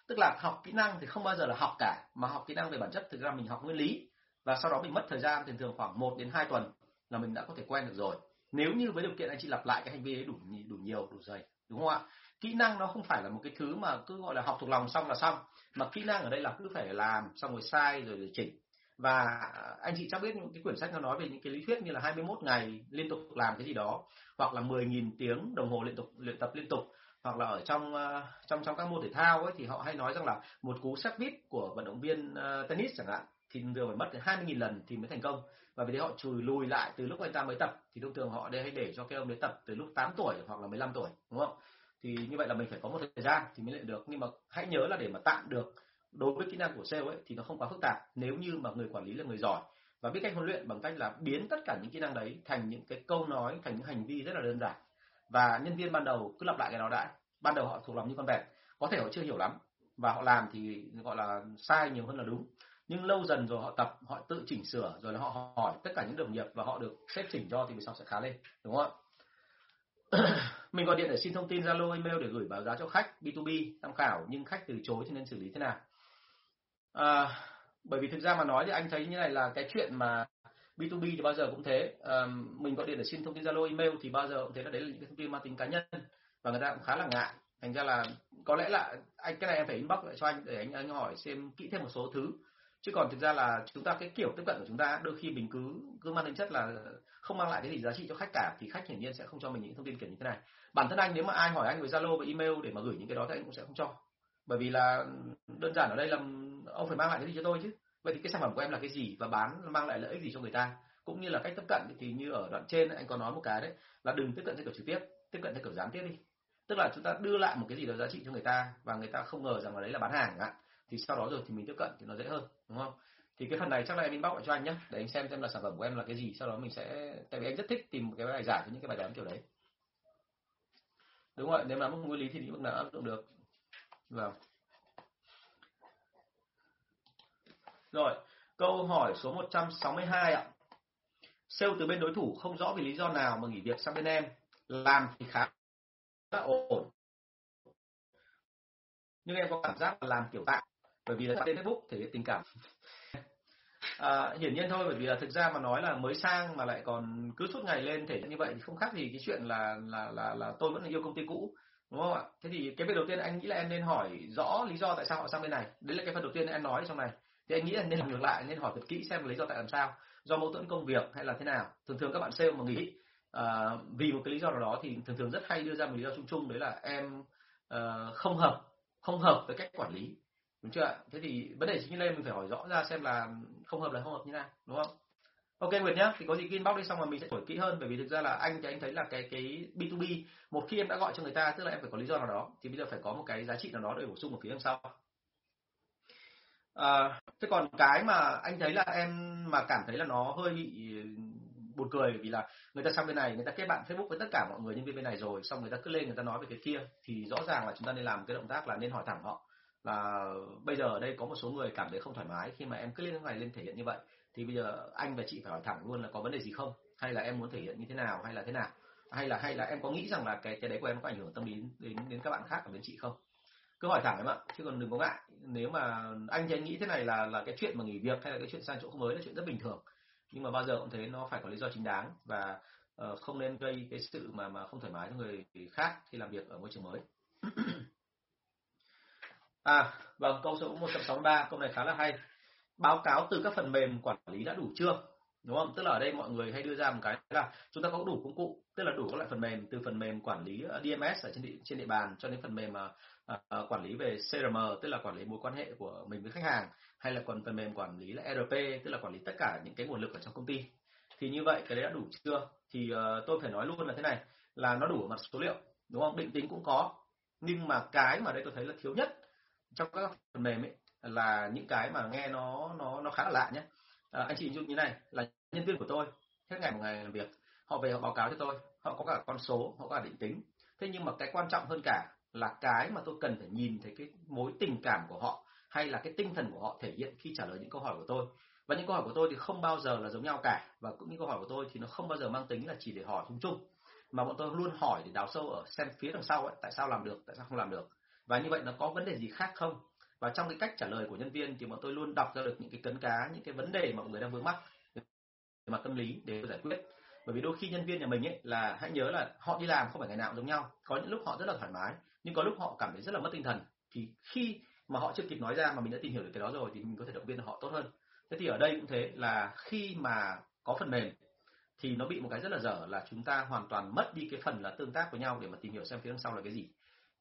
Tức là học kỹ năng thì không bao giờ là học cả, mà học kỹ năng về bản chất thực ra mình học nguyên lý. Và sau đó mình mất thời gian, thường thường khoảng 1 đến 2 tuần là mình đã có thể quen được rồi. Nếu như với điều kiện anh chị lặp lại cái hành vi ấy đủ đủ nhiều, đủ dày, đúng không ạ? Kỹ năng nó không phải là một cái thứ mà cứ, gọi là, học thuộc lòng xong là xong. Mà kỹ năng ở đây là cứ phải làm, xong rồi sai, rồi rồi chỉnh. Và anh chị chắc biết những cái quyển sách nó nói về những cái lý thuyết như là 21 ngày liên tục làm cái gì đó, hoặc là 10.000 tiếng đồng hồ liên tục, luyện tập liên tục, hoặc là ở trong ờ, trong trong các môn thể thao ấy, thì họ hay nói rằng là một cú set vít của vận động viên ờ, tennis chẳng hạn, thì thường phải mất tới 20.000 lần thì mới thành công. Và vì thế họ chùi lùi lại từ lúc anh ta mới tập, thì thông thường họ đây hay để cho cái ông đấy tập từ lúc 8 tuổi hoặc là 15 tuổi, đúng không? Thì như vậy là mình phải có một thời gian thì mới luyện được. Nhưng mà hãy nhớ là để mà tạm được đối với kỹ năng của sale ấy, thì nó không quá phức tạp. Nếu như mà người quản lý là người giỏi và biết cách huấn luyện bằng cách là biến tất cả những kỹ năng đấy thành những cái câu nói, thành những hành vi rất là đơn giản. Và nhân viên ban đầu cứ lặp lại cái đó đã. Ban đầu họ thuộc lòng như con vẹt, có thể họ chưa hiểu lắm và họ làm thì gọi là sai nhiều hơn là đúng. Nhưng lâu dần rồi họ tập, họ tự chỉnh sửa rồi là họ hỏi tất cả những đồng nghiệp và họ được xếp chỉnh cho thì về sau sẽ khá lên, đúng không ạ? mình gọi điện để xin thông tin zalo email để gửi báo giá cho khách b2b tham khảo nhưng khách từ chối thì nên xử lý thế nào? À, bởi vì thực ra mà nói thì anh thấy như này là cái chuyện mà B2B thì bao giờ cũng thế. À, mình gọi điện để xin thông tin Zalo email thì bao giờ cũng thế là đấy là những cái thông tin mang tính cá nhân và người ta cũng khá là ngại. Thành ra là có lẽ là anh cái này em phải inbox lại cho anh để anh anh hỏi xem kỹ thêm một số thứ. Chứ còn thực ra là chúng ta cái kiểu tiếp cận của chúng ta đôi khi mình cứ cứ mang tính chất là không mang lại cái gì giá trị cho khách cả, thì khách hiển nhiên sẽ không cho mình những thông tin kiểu như thế này. Bản thân anh, nếu mà ai hỏi anh về zalo và email để mà gửi những cái đó thì anh cũng sẽ không cho. Bởi vì là ừ, đơn giản ở đây là ừ, ông phải mang lại cái gì cho tôi chứ. Vậy thì cái sản phẩm của em là cái gì và bán mang lại lợi ích gì cho người ta? Cũng như là cách tiếp cận thì như ở đoạn trên, anh có nói một cái đấy, là đừng tiếp cận theo kiểu trực tiếp tiếp cận theo kiểu gián tiếp đi. Tức là chúng ta đưa lại một cái gì đó giá trị cho người ta và người ta không ngờ rằng là đấy là bán hàng ạ thì sau đó rồi thì mình tiếp cận thì nó dễ hơn, đúng không? Thì cái phần này chắc là em inbox lại cho anh nhé để anh xem xem là sản phẩm của em là cái gì, sau đó mình sẽ, tại vì anh rất thích tìm một cái bài giải cho những cái bài toán kiểu đấy. Đúng rồi, nếu mà mức nguyên lý thì lĩnh vực nào áp dụng được. Vâng. Rồi, câu hỏi số 162 ạ. Sale từ bên đối thủ không rõ vì lý do nào mà nghỉ việc sang bên em, làm thì khá là ổn. Nhưng em có cảm giác là làm kiểu tạm bởi vì là trên Facebook thể hiện tình cảm à, hiển nhiên thôi bởi vì là thực ra mà nói là mới sang mà lại còn cứ suốt ngày lên thể như vậy thì không khác gì cái chuyện là là là là tôi vẫn là yêu công ty cũ đúng không ạ? Thế thì cái việc đầu tiên anh nghĩ là em nên hỏi rõ lý do tại sao họ sang bên này. Đấy là cái phần đầu tiên em nói trong này. Thì anh nghĩ là nên làm ngược lại nên hỏi thật kỹ xem lý do tại làm sao do mâu thuẫn công việc hay là thế nào. Thường thường các bạn sale mà nghĩ à, vì một cái lý do nào đó thì thường thường rất hay đưa ra một lý do chung chung đấy là em uh, không hợp không hợp với cách quản lý đúng chưa ạ? Thế thì vấn đề chính đây mình phải hỏi rõ ra xem là không hợp là không hợp như nào đúng không? Ok nguyệt nhá thì có gì inbox đi xong rồi mình sẽ hỏi kỹ hơn bởi vì thực ra là anh thì anh thấy là cái cái b2b một khi em đã gọi cho người ta tức là em phải có lý do nào đó thì bây giờ phải có một cái giá trị nào đó để bổ sung ở phía đằng sau. À, thế còn cái mà anh thấy là em mà cảm thấy là nó hơi bị buồn cười vì là người ta sang bên này người ta kết bạn Facebook với tất cả mọi người nhân viên bên này rồi xong người ta cứ lên người ta nói về cái kia thì rõ ràng là chúng ta nên làm cái động tác là nên hỏi thẳng họ là bây giờ ở đây có một số người cảm thấy không thoải mái khi mà em cứ lên này lên thể hiện như vậy. Thì bây giờ anh và chị phải hỏi thẳng luôn là có vấn đề gì không? Hay là em muốn thể hiện như thế nào hay là thế nào? Hay là hay là em có nghĩ rằng là cái cái đấy của em có ảnh hưởng tâm lý đến đến các bạn khác ở bên chị không? Cứ hỏi thẳng em ạ chứ còn đừng có ngại. Nếu mà anh thì anh nghĩ thế này là là cái chuyện mà nghỉ việc hay là cái chuyện sang chỗ mới là chuyện rất bình thường. Nhưng mà bao giờ cũng thế nó phải có lý do chính đáng và uh, không nên gây cái sự mà mà không thoải mái cho người khác khi làm việc ở môi trường mới. à vâng câu số 163 câu này khá là hay. Báo cáo từ các phần mềm quản lý đã đủ chưa? Đúng không? Tức là ở đây mọi người hay đưa ra một cái là chúng ta có đủ công cụ tức là đủ các loại phần mềm từ phần mềm quản lý ờ, DMS ở trên địa, trên địa bàn cho đến phần mềm mà uh, quản lý về CRM tức là quản lý mối quan hệ của mình với khách hàng hay là còn phần mềm quản lý là ERP tức là quản lý tất cả những cái nguồn lực ở trong công ty. Thì như vậy cái đấy đã đủ chưa? Thì uh, tôi phải nói luôn là thế này là nó đủ ở mặt số liệu đúng không? Định tính cũng có nhưng mà cái mà đây tôi thấy là thiếu nhất trong các phần mềm ấy là những cái mà nghe nó nó nó khá là lạ nhé. À, anh chị hình dung như này là nhân viên của tôi hết ngày một ngày làm việc họ về họ báo cáo cho tôi họ có cả con số họ có cả định tính. Thế nhưng mà cái quan trọng hơn cả là cái mà tôi cần phải nhìn thấy cái mối tình cảm của họ hay là cái tinh thần của họ thể hiện khi trả lời những câu hỏi của tôi. Và những câu hỏi của tôi thì không bao giờ là giống nhau cả và cũng những câu hỏi của tôi thì nó không bao giờ mang tính là chỉ để hỏi chung chung. Mà bọn tôi luôn hỏi để đào sâu ở xem phía đằng sau ấy tại sao làm được tại sao không làm được và như vậy nó có vấn đề gì khác không? Và trong cái cách trả lời của nhân viên thì bọn tôi luôn đọc ra được những cái cấn cá, những cái vấn đề mà mọi người đang vướng mắc, về mặt tâm lý để giải quyết. Bởi vì đôi khi nhân viên nhà mình ấy là, hãy nhớ là họ đi làm không phải ngày nào cũng giống nhau. Có những lúc họ rất là thoải mái, nhưng có lúc họ cảm thấy rất là mất tinh thần. Thì khi mà họ chưa kịp nói ra mà mình đã tìm hiểu được cái đó rồi thì mình có thể động viên họ tốt hơn. Thế thì ở đây cũng thế, là khi mà có phần mềm thì nó bị một cái rất là dở là chúng ta hoàn toàn mất đi cái phần là tương tác với nhau để mà tìm hiểu xem phía đằng sau là cái gì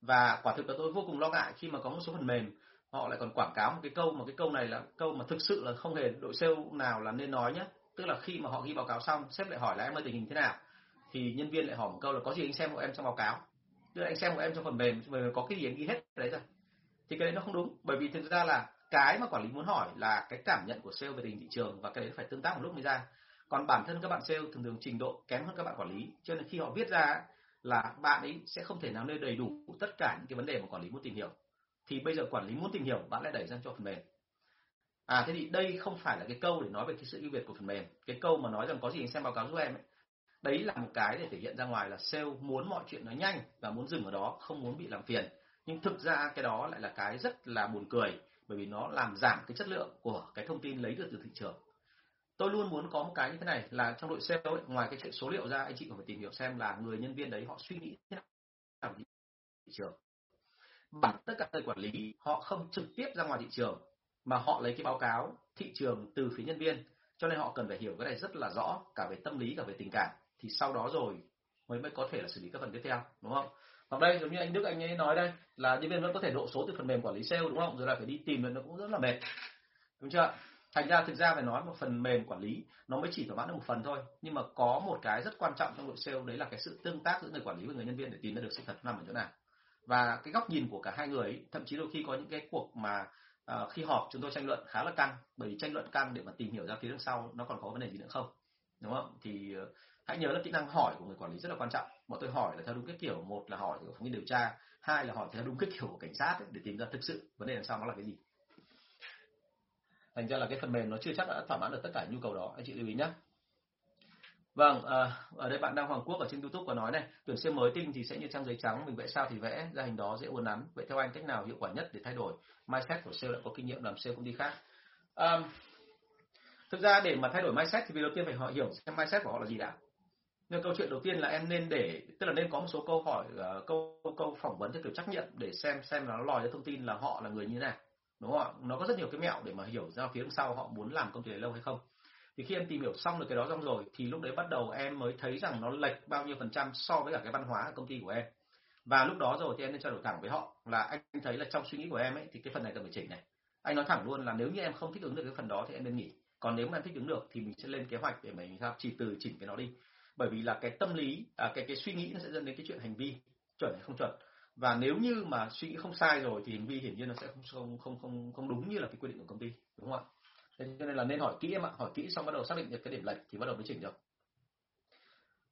và quả thực là tôi vô cùng lo ngại khi mà có một số phần mềm, họ lại còn quảng cáo một cái câu mà cái câu này là câu mà thực sự là không hề đội sale nào là nên nói nhé tức là khi mà họ ghi báo cáo xong, sếp lại hỏi là em ơi tình hình thế nào? Thì nhân viên lại hỏi một câu là có gì anh xem của em trong báo cáo? Tức là anh xem của em trong phần mềm phần mềm có cái gì anh ghi hết đấy rồi. Thì cái đấy nó không đúng, bởi vì thực ra là cái mà quản lý muốn hỏi là cái cảm nhận của sale về tình thị trường và cái đấy phải tương tác một lúc mới ra. Còn bản thân các bạn sale thường thường trình độ kém hơn các bạn quản lý. Cho nên khi họ viết ra là bạn ấy sẽ không thể nào nêu đầy đủ tất cả những cái vấn đề mà quản lý muốn tìm hiểu. Thì bây giờ quản lý muốn tìm hiểu, bạn lại đẩy sang cho phần mềm. À thế thì đây không phải là cái câu để nói về cái sự ưu việt của phần mềm. Cái câu mà nói rằng có gì anh xem báo cáo giúp em ấy. Đấy là một cái để thể hiện ra ngoài là sale muốn mọi chuyện nó nhanh và muốn dừng ở đó, không muốn bị làm phiền. Nhưng thực ra cái đó lại là cái rất là buồn cười, bởi vì nó làm giảm cái chất lượng của cái thông tin lấy được từ thị trường tôi luôn muốn có một cái như thế này là trong đội sale ấy, ngoài cái chuyện số liệu ra anh chị còn phải tìm hiểu xem là người nhân viên đấy họ suy nghĩ thế nào thị trường. Bản tất cả người quản lý họ không trực tiếp ra ngoài thị trường mà họ lấy cái báo cáo thị trường từ phía nhân viên. Cho nên họ cần phải hiểu cái này rất là rõ cả về tâm lý cả về tình cảm. Thì sau đó rồi mới mới có thể là xử lý các phần tiếp theo đúng không? Hoặc đây giống như anh Đức anh ấy nói đây là nhân viên vẫn có thể độ số từ phần mềm quản lý sale đúng không? Rồi là phải đi tìm nó cũng rất là mệt. Đúng chưa thành ra thực ra phải nói một phần mềm quản lý nó mới chỉ thỏa mãn được một phần thôi. Nhưng mà có một cái rất quan trọng trong đội sale đấy là cái sự tương tác giữa người quản lý và người nhân viên để tìm ra được sự thật nằm ở chỗ nào. Và cái góc nhìn của cả hai người ấy, thậm chí đôi khi có những cái cuộc mà uh, khi họp chúng tôi tranh luận khá là căng. Bởi vì tranh luận căng để mà tìm hiểu ra phía đằng sau nó còn có vấn đề gì nữa không? Đúng không? Thì uh, hãy nhớ là kỹ năng hỏi của người quản lý rất là quan trọng. Bọn tôi hỏi là theo đúng cái kiểu một là hỏi của phóng viên điều tra hai là hỏi theo đúng cái kiểu của cảnh sát ấy, để tìm ra thực sự vấn đề đằng sau nó là cái gì thành ra là cái phần mềm nó chưa chắc đã thỏa mãn được tất cả nhu cầu đó anh chị lưu ý nhé Vâng, à, ở đây bạn đang Hoàng Quốc ở trên YouTube có nói này, tuyển sinh mới tinh thì sẽ như trang giấy trắng, mình vẽ sao thì vẽ, ra hình đó dễ uốn nắn. Vậy theo anh cách nào hiệu quả nhất để thay đổi mindset của sale đã có kinh nghiệm làm sale công ty khác? À, thực ra để mà thay đổi mindset thì việc đầu tiên phải họ hiểu xem mindset của họ là gì đã. Nhưng câu chuyện đầu tiên là em nên để, tức là nên có một số câu hỏi, uh, câu câu phỏng vấn theo kiểu trắc nghiệm để xem xem nó lòi ra thông tin là họ là người như thế nào, đúng không ạ? Nó có rất nhiều cái mẹo để mà hiểu ra phía sau họ muốn làm công ty này lâu hay không. Thì khi em tìm hiểu xong được cái đó xong rồi thì lúc đấy bắt đầu em mới thấy rằng nó lệch bao nhiêu phần trăm so với cả cái văn hóa ở công ty của em. Và lúc đó rồi thì em nên trao đổi thẳng với họ là anh thấy là trong suy nghĩ của em ấy thì cái phần này cần phải chỉnh này. Anh nói thẳng luôn là nếu như em không thích ứng được cái phần đó thì em nên nghỉ. Còn nếu mà em thích ứng được thì mình sẽ lên kế hoạch để mình sao chỉ từ chỉnh cái nó đi. Bởi vì là cái tâm lý à, cái cái suy nghĩ nó sẽ dẫn đến cái chuyện hành vi chuẩn hay không chuẩn và nếu như mà suy nghĩ không sai rồi thì hành vi hiển nhiên nó sẽ không không không không đúng như là cái quy định của công ty đúng không ạ Thế cho nên là nên hỏi kỹ em ạ, hỏi kỹ xong bắt đầu xác định được cái điểm lệch thì bắt đầu mới chỉnh được.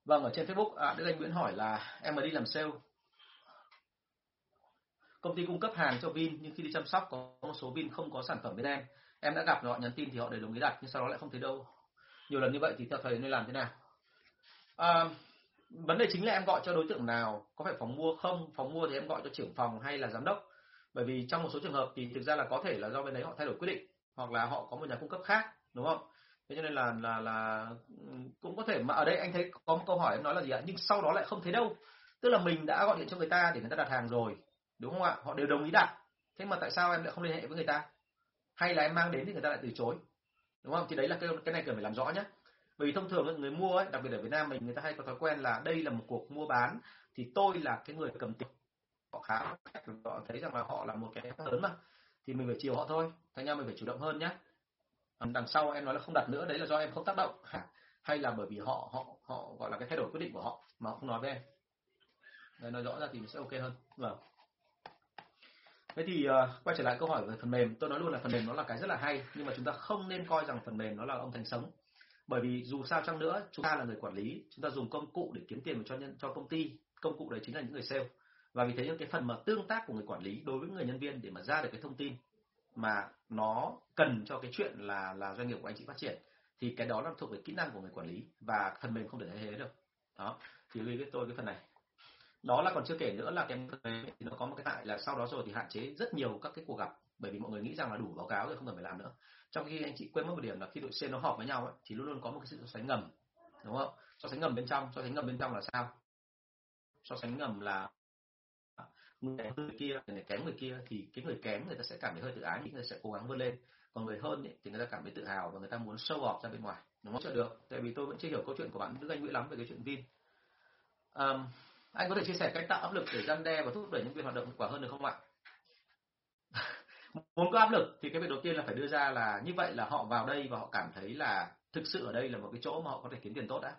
Vâng, ở trên Facebook, à, Đức Anh Nguyễn hỏi là em mới đi làm sale. Công ty cung cấp hàng cho Vin nhưng khi đi chăm sóc có một số Vin không có sản phẩm bên em. Em đã gặp họ nhắn tin thì họ đều đồng ý đặt nhưng sau đó lại không thấy đâu. Nhiều lần như vậy thì theo thầy nên làm thế nào? À, vấn đề chính là em gọi cho đối tượng nào, có phải phòng mua không? Phòng mua thì em gọi cho trưởng phòng hay là giám đốc. Bởi vì trong một số trường hợp thì thực ra là có thể là do bên đấy họ thay đổi quyết định, hoặc là họ có một nhà cung cấp khác, đúng không? Thế cho nên là là là cũng có thể mà ở đây anh thấy có một câu hỏi em nói là gì ạ? Nhưng sau đó lại không thấy đâu. Tức là mình đã gọi điện cho người ta để người ta đặt hàng rồi, đúng không ạ? Họ đều đồng ý đặt. Thế mà tại sao em lại không liên hệ với người ta? Hay là em mang đến thì người ta lại từ chối? Đúng không? Thì đấy là cái cái này cần phải làm rõ nhé bởi vì thông thường người mua ấy, đặc biệt ở Việt Nam mình người ta hay có thói quen là đây là một cuộc mua bán thì tôi là cái người cầm tiền. Họ khá họ thấy rằng là họ là một cái lớn mà. Thì mình phải chiều họ thôi thành ra mình phải chủ động hơn nhé đằng sau em nói là không đặt nữa đấy là do em không tác động. Hay là bởi vì họ họ họ gọi là cái thay đổi quyết định của họ mà họ không nói với em. Đấy, nói rõ ra thì mình sẽ ok hơn. Vâng. Thế thì uh, quay trở lại câu hỏi về phần mềm. Tôi nói luôn là phần mềm nó là cái rất là hay nhưng mà chúng ta không nên coi rằng phần mềm nó là ông thành sống bởi vì dù sao chăng nữa, chúng ta là người quản lý, chúng ta dùng công cụ để kiếm tiền cho nhân, cho công ty. Công cụ đấy chính là những người sale. Và vì thế những cái phần mà tương tác của người quản lý đối với người nhân viên để mà ra được cái thông tin mà nó cần cho cái chuyện là là doanh nghiệp của anh chị phát triển, thì cái đó là thuộc về kỹ năng của người quản lý và phần mềm không thể thay thế được. Đó, thì lưu ý với tôi cái phần này. Đó là còn chưa kể nữa là cái thì nó có một cái hại là sau đó rồi thì hạn chế rất nhiều các cái cuộc gặp, bởi vì mọi người nghĩ rằng là đủ báo cáo rồi không cần phải làm nữa trong khi anh chị quên mất một điểm là khi đội C nó họp với nhau ấy, thì luôn luôn có một cái sự so sánh ngầm đúng không? So sánh ngầm bên trong so sánh ngầm bên trong là sao? So sánh ngầm là người người kia người này kém người kia thì cái người kém người ta sẽ cảm thấy hơi tự ái người sẽ cố gắng vươn lên. Còn người hơn ấy, thì người ta cảm thấy tự hào và người ta muốn show off ra bên ngoài đúng không? Chưa được tại vì tôi vẫn chưa hiểu câu chuyện của bạn Đức Anh Nguyễn lắm về cái chuyện Vin. Um, anh có thể chia sẻ cách tạo áp lực để gian đe và thúc đẩy nhân viên hoạt động hiệu quả hơn được không ạ? Muốn có áp lực thì cái việc đầu tiên là phải đưa ra là như vậy là họ vào đây và họ cảm thấy là thực sự ở đây là một cái chỗ mà họ có thể kiếm tiền tốt đã.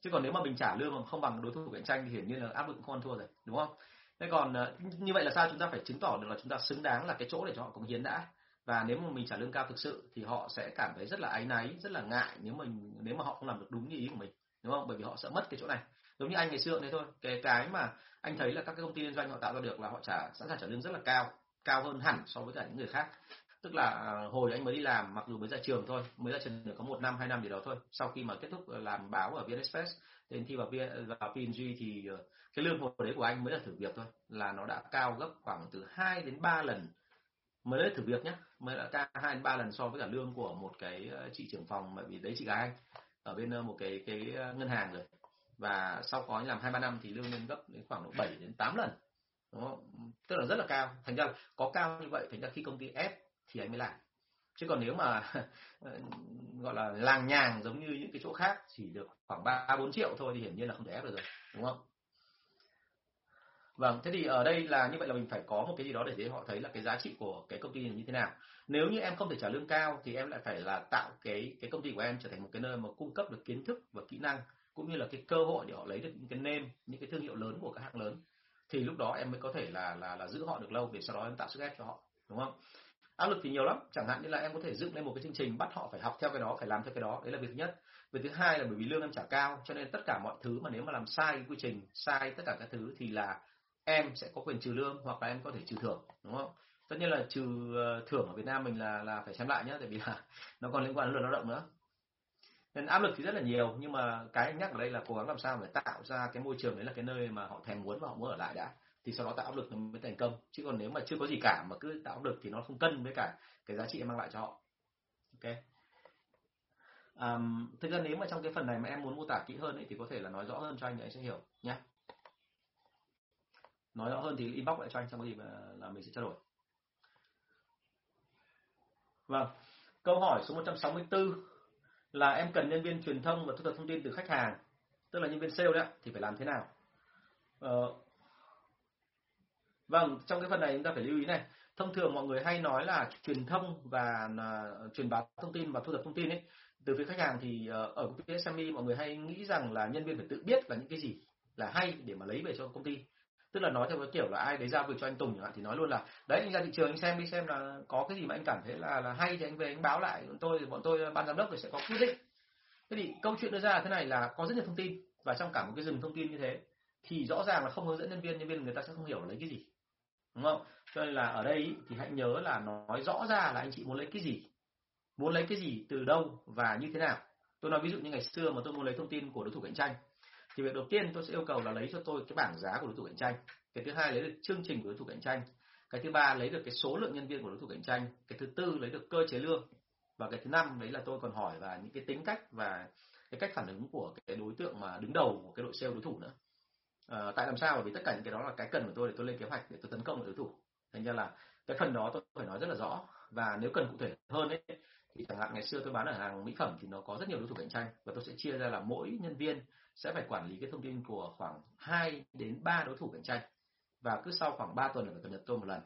Chứ còn nếu mà mình trả lương mà không bằng đối thủ cạnh tranh thì hiển nhiên là áp lực không ăn thua rồi, đúng không? Thế còn ờ, như vậy là sao chúng ta phải chứng tỏ được là chúng ta xứng đáng là cái chỗ để cho họ cống hiến đã? Và nếu mà mình trả lương cao thực sự thì họ sẽ cảm thấy rất là áy náy, rất là ngại nếu mình, nếu mà họ không làm được đúng như ý của mình, đúng không? Bởi vì họ sợ mất cái chỗ này. Giống như anh ngày xưa đấy thôi, cái cái mà anh thấy là các cái công ty liên doanh họ tạo ra được là họ trả, sẵn sàng trả lương rất là cao cao hơn hẳn so với cả những người khác. Tức là à, hồi anh mới đi làm, mặc dù mới ra trường thôi, mới ra trường được có một năm, hai năm gì đó thôi, sau khi mà kết thúc ờ, làm báo ở VnExpress đến thi vào vào PNG thì ờ, cái lương hồi đấy của anh mới là thử việc thôi, là nó đã cao gấp khoảng từ 2 đến 3 lần mới là thử việc nhé mới là cao hai đến ba lần so với cả lương của một cái ờ, chị trưởng phòng, bởi vì đấy chị gái anh, ở bên một cái cái ngân hàng rồi. Và sau có làm hai ba năm thì lương lên gấp đến khoảng độ 7 đến 8 lần đúng không? tức là rất là cao. Thành ra có cao như vậy, thành ra khi công ty ép thì anh mới làm. Chứ còn nếu mà gọi là làng nhàng giống như những cái chỗ khác chỉ được khoảng ba, bốn triệu thôi thì hiển nhiên là không thể ép được rồi, đúng không? Vâng thế thì ở đây là như vậy là mình phải có một cái gì đó để để họ thấy là cái giá trị của cái công ty này như thế nào. Nếu như em không thể trả lương cao thì em lại phải là tạo cái cái công ty của em trở thành một cái nơi mà cung cấp được kiến thức và kỹ năng, cũng như là cái cơ hội để họ lấy được những cái name, những cái thương hiệu lớn của các hãng lớn thì lúc đó em mới có thể là là là giữ họ được lâu để sau đó em tạo sức ép cho họ, đúng không? Áp lực thì nhiều lắm, chẳng hạn như là em có thể dựng lên một cái chương trình bắt họ phải học theo cái đó, phải làm theo cái đó, đấy là việc thứ nhất. Việc thứ hai là bởi vì lương em trả cao, cho nên tất cả mọi thứ mà nếu mà làm sai cái quy trình, sai tất cả các thứ thì là em sẽ có quyền trừ lương hoặc là em có thể trừ thưởng, đúng không? Tất nhiên là trừ ờ, thưởng ở Việt Nam mình là là phải xem lại nhé tại vì là nó còn liên quan đến luật lao động nữa nên áp lực thì rất là nhiều nhưng mà cái anh nhắc ở đây là cố gắng làm sao để tạo ra cái môi trường đấy là cái nơi mà họ thèm muốn và họ muốn ở lại đã. Thì sau đó tạo áp lực mới thành công. Chứ còn nếu mà chưa có gì cả mà cứ tạo áp lực thì nó không cân với cả cái giá trị em mang lại cho họ. Ok? Um, thực ra nếu mà trong cái phần này mà em muốn mô tả kỹ hơn ấy, thì có thể là nói rõ hơn cho anh để anh sẽ hiểu nhé nói rõ hơn thì inbox lại cho anh trong cái gì mà ờ, là mình sẽ trao đổi. Vâng. Câu hỏi số 164 là em cần nhân viên truyền thông và thu thập thông tin từ khách hàng tức là nhân viên sale đấy thì phải làm thế nào? Ờ, vâng trong cái phần này chúng ta phải lưu ý này. Thông thường mọi người hay nói là truyền thông và uh, truyền bá thông tin và thu thập thông tin ấy từ phía khách hàng thì uh, ở công ty SME mọi người hay nghĩ rằng là nhân viên phải tự biết là những cái gì là hay để mà lấy về cho công ty tức là nói theo cái kiểu là ai đấy giao việc cho anh Tùng chẳng hạn thì nói luôn là, đấy, anh ra thị trường anh xem đi, xem là có cái gì mà anh cảm thấy là là hay thì anh về anh báo lại, bọn tôi bọn tôi, ban giám đốc thì sẽ có quyết định. Thế thì câu chuyện đưa ra là thế này là có rất nhiều thông tin và trong cả một cái rừng thông tin như thế thì rõ ràng là không hướng dẫn nhân viên nhân viên người ta sẽ không hiểu lấy cái gì, đúng không? Cho nên là ở đây thì hãy nhớ là nói rõ ra là anh chị muốn lấy cái gì, muốn lấy cái gì, từ đâu và như thế nào. Tôi nói ví dụ như ngày xưa mà tôi muốn lấy thông tin của đối thủ cạnh tranh thì việc đầu tiên tôi sẽ yêu cầu là lấy cho tôi cái bảng giá của đối thủ cạnh tranh. Cái thứ hai lấy được chương trình của đối thủ cạnh tranh. Cái thứ ba lấy được cái số lượng nhân viên của đối thủ cạnh tranh. Cái thứ tư lấy được cơ chế lương. Và cái thứ năm đấy là tôi còn hỏi và những cái tính cách và cái cách phản ứng của cái đối tượng mà đứng đầu của cái đội sale đối thủ nữa. À, tại làm sao? Bởi vì tất cả những cái đó là cái cần của tôi để tôi lên kế hoạch để tôi tấn công đối thủ. Thành ra là cái phần đó tôi phải nói rất là rõ. Và nếu cần cụ thể hơn ấy thì chẳng hạn ngày xưa tôi bán ở hàng mỹ phẩm thì nó có rất nhiều đối thủ cạnh tranh. Và tôi sẽ chia ra là mỗi nhân viên sẽ phải quản lý cái thông tin của khoảng 2 đến 3 đối thủ cạnh tranh. Và cứ sau khoảng 3 tuần là phải cập nhật tôi một lần.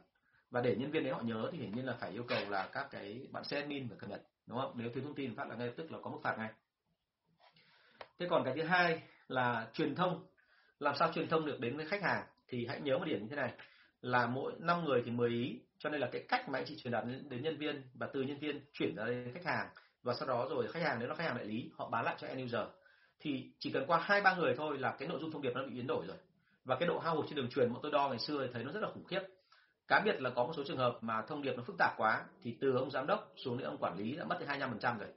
Và để nhân viên đấy họ nhớ thì hiển nhiên là phải yêu cầu là các cái bạn xe admin phải cập nhật, đúng không? Nếu thiếu thông tin phát là ngay tức là có mức phạt ngay. Thế còn cái thứ hai là truyền thông. Làm sao truyền thông được đến với khách hàng thì hãy nhớ một điểm như thế này là mỗi năm người thì 10 ý. Cho nên là cái cách mà anh chị truyền đạt đến nhân viên và từ nhân viên chuyển ra đến khách hàng và sau đó rồi khách hàng, nếu là khách hàng đại lý, họ bán lại cho end user. Thì chỉ cần qua hai ba người thôi là cái nội dung thông điệp nó bị biến đổi rồi. Và cái độ hao hụt trên đường truyền bọn tôi đo ngày xưa thì thấy nó rất là khủng khiếp. Cá biệt là có một số trường hợp mà thông điệp nó phức tạp quá thì từ ông giám đốc xuống đến ông quản lý đã mất tới 25% rồi.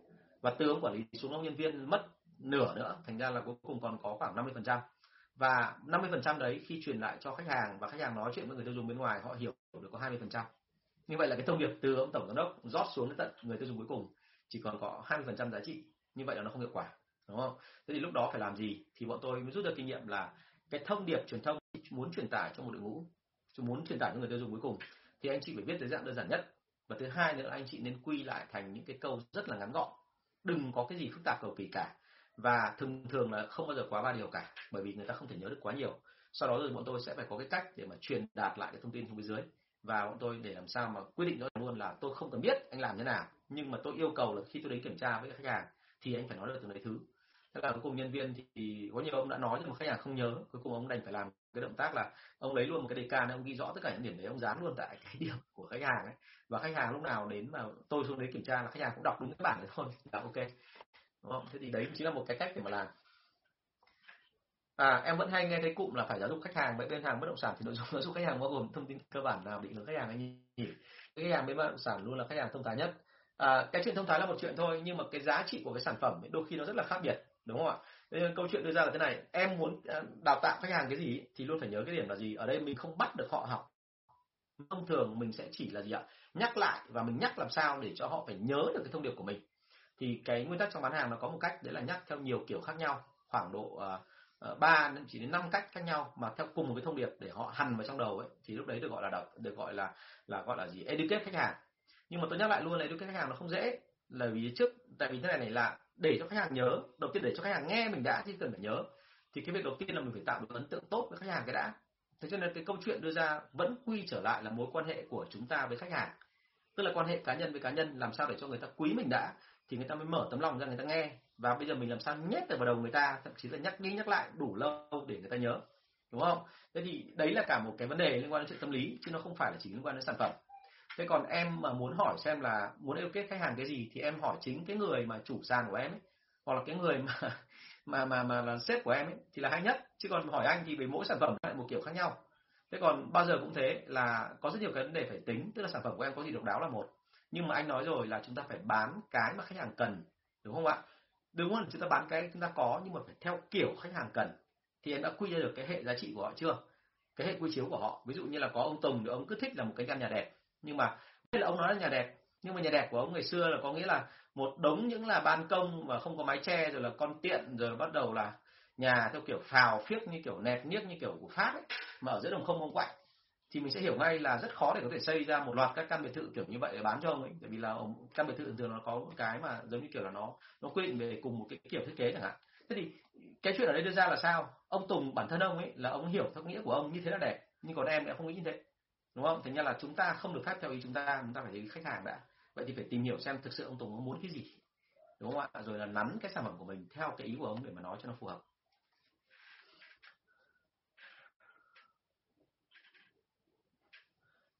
Và từ ông quản lý xuống, ông nhân viên mất nửa nữa, thành ra là cuối cùng còn có khoảng 50% và 50% đấy khi truyền lại cho khách hàng và khách hàng nói chuyện với người tiêu dùng bên ngoài họ hiểu được có 20%. Như vậy là cái thông điệp từ ông tổng giám đốc rót xuống đến tận người tiêu dùng cuối cùng chỉ còn có 20% giá trị. Như vậy là nó không hiệu quả, đúng không? Thế thì lúc đó phải làm gì? Thì bọn tôi mới rút được kinh nghiệm là cái thông điệp truyền thông muốn truyền tải cho một đội ngũ, muốn truyền tải cho người tiêu dùng cuối cùng thì anh chị phải viết dưới dạng đơn giản nhất. Và thứ hai nữa là anh chị nên quy lại thành những cái câu rất là ngắn gọn. Đừng có cái gì phức tạp cầu kỳ cả và thường thường là không bao giờ quá ba điều cả, bởi vì người ta không thể nhớ được quá nhiều. Sau đó rồi bọn tôi sẽ phải có cái cách để mà truyền đạt lại cái thông tin xuống phía dưới. Và bọn tôi để làm sao mà quyết định luôn là tôi không cần biết anh làm thế nào, nhưng mà tôi yêu cầu là khi tôi đến kiểm tra với khách hàng thì anh phải nói được từng đấy thứ. Thế là cuối cùng nhân viên thì có nhiều ông đã nói, nhưng mà khách hàng không nhớ. Cuối cùng ông đành phải làm cái động tác là ông lấy luôn một cái đề can, ông ghi rõ tất cả những điểm đấy, ông dán luôn tại cái điểm của khách hàng ấy. Và khách hàng lúc nào đến mà tôi xuống đấy kiểm tra là khách hàng cũng đọc đúng cái bản đấy thôi. Là ok đúng không? Thế thì đấy chính là một cái cách để mà làm. À em vẫn hay nghe thấy cụm là phải giáo dục khách hàng vậy bên hàng bất động sản thì nội dung giáo dục khách hàng bao gồm thông tin cơ bản nào định hướng khách hàng hay nhỉ? Cái khách hàng bên bất động sản luôn là khách hàng thông thái nhất. À, cái chuyện thông thái là một chuyện thôi nhưng mà cái giá trị của cái sản phẩm ấy, đôi khi nó rất là khác biệt đúng không ạ? Nên câu chuyện đưa ra là thế này em muốn à, đào tạo khách hàng cái gì thì luôn phải nhớ cái điểm là gì? Ở đây mình không bắt được họ học. Thông thường mình sẽ chỉ là gì ạ? Nhắc lại và mình nhắc làm sao để cho họ phải nhớ được cái thông điệp của mình thì cái nguyên tắc trong bán hàng nó có một cách đấy là nhắc theo nhiều kiểu khác nhau, khoảng độ ờ, ờ, ba đến, chỉ đến năm cách khác nhau mà theo cùng một cái thông điệp để họ hằn vào trong đầu ấy, thì lúc đấy được gọi là đọc, được gọi là là gọi là gì? Educate khách hàng. Nhưng mà tôi nhắc lại luôn là educate khách hàng nó không dễ, là vì trước, tại vì thế này này là để cho khách hàng nhớ, đầu tiên để cho khách hàng nghe mình đã chứ cần phải nhớ. Thì cái việc đầu tiên là mình phải tạo được ấn tượng tốt với khách hàng cái đã. Thế cho nên cái câu chuyện đưa ra vẫn quy trở lại là mối quan hệ của chúng ta với khách hàng. Tức là quan hệ cá nhân với cá nhân, làm sao để cho người ta quý mình đã thì người ta mới mở tấm lòng ra người ta nghe. Và bây giờ mình làm sao nhét được vào đầu người ta, thậm chí là nhắc đi nhắc lại đủ lâu để người ta nhớ. Đúng không? Thế thì đấy là cả một cái vấn đề liên quan đến chuyện tâm lý, chứ nó không phải là chỉ liên quan đến sản phẩm. Thế còn em mà muốn hỏi xem là muốn yêu kết khách hàng cái gì thì em hỏi chính cái người mà chủ sàn của em ấy, hoặc là cái người mà mà mà mà là sếp của em ấy thì là hay nhất. Chứ còn hỏi anh thì về mỗi sản phẩm lại một kiểu khác nhau. Thế còn bao giờ cũng thế là có rất nhiều cái vấn đề phải tính, tức là sản phẩm của em có gì độc đáo là một nhưng mà anh nói rồi là chúng ta phải bán cái mà khách hàng cần, đúng không ạ? Đúng không chúng ta bán cái chúng ta có, nhưng mà phải theo kiểu khách hàng cần. Thì em đã quy ra được cái hệ giá trị của họ chưa? Cái hệ quy chiếu của họ. Ví dụ như là có ông Tùng thì ông cứ thích là một cái căn nhà đẹp. Nhưng mà đây là ông nói là nhà đẹp, nhưng mà nhà đẹp của ông ngày xưa là có nghĩa là một đống những là ban công và không có mái che, rồi là con tiện, rồi bắt đầu là nhà theo kiểu phào, phiếc như kiểu nẹt niếc như kiểu của pháp ấy, mà ở giữa đồng không ông quạnh thì mình sẽ hiểu ngay là rất khó để có thể xây ra một loạt các căn biệt thự kiểu như vậy để bán cho ông ấy. Bởi vì là căn biệt thự thường nó có một cái mà giống như kiểu là nó nó quy định về cùng một cái kiểu thiết kế chẳng hạn. Thế thì cái chuyện ở đây đưa ra là sao? Ông Tùng, bản thân ông ấy là ông hiểu theo nghĩa của ông như thế là đẹp, nhưng còn em lại không nghĩ như thế. Đúng không? Thành ra là chúng ta không được phép theo ý chúng ta chúng ta phải thấy khách hàng đã. Vậy thì phải tìm hiểu xem thực sự ông Tùng muốn cái gì. Đúng không ạ? Rồi là nắn cái sản phẩm của mình theo cái ý của ông để mà nói cho nó phù hợp.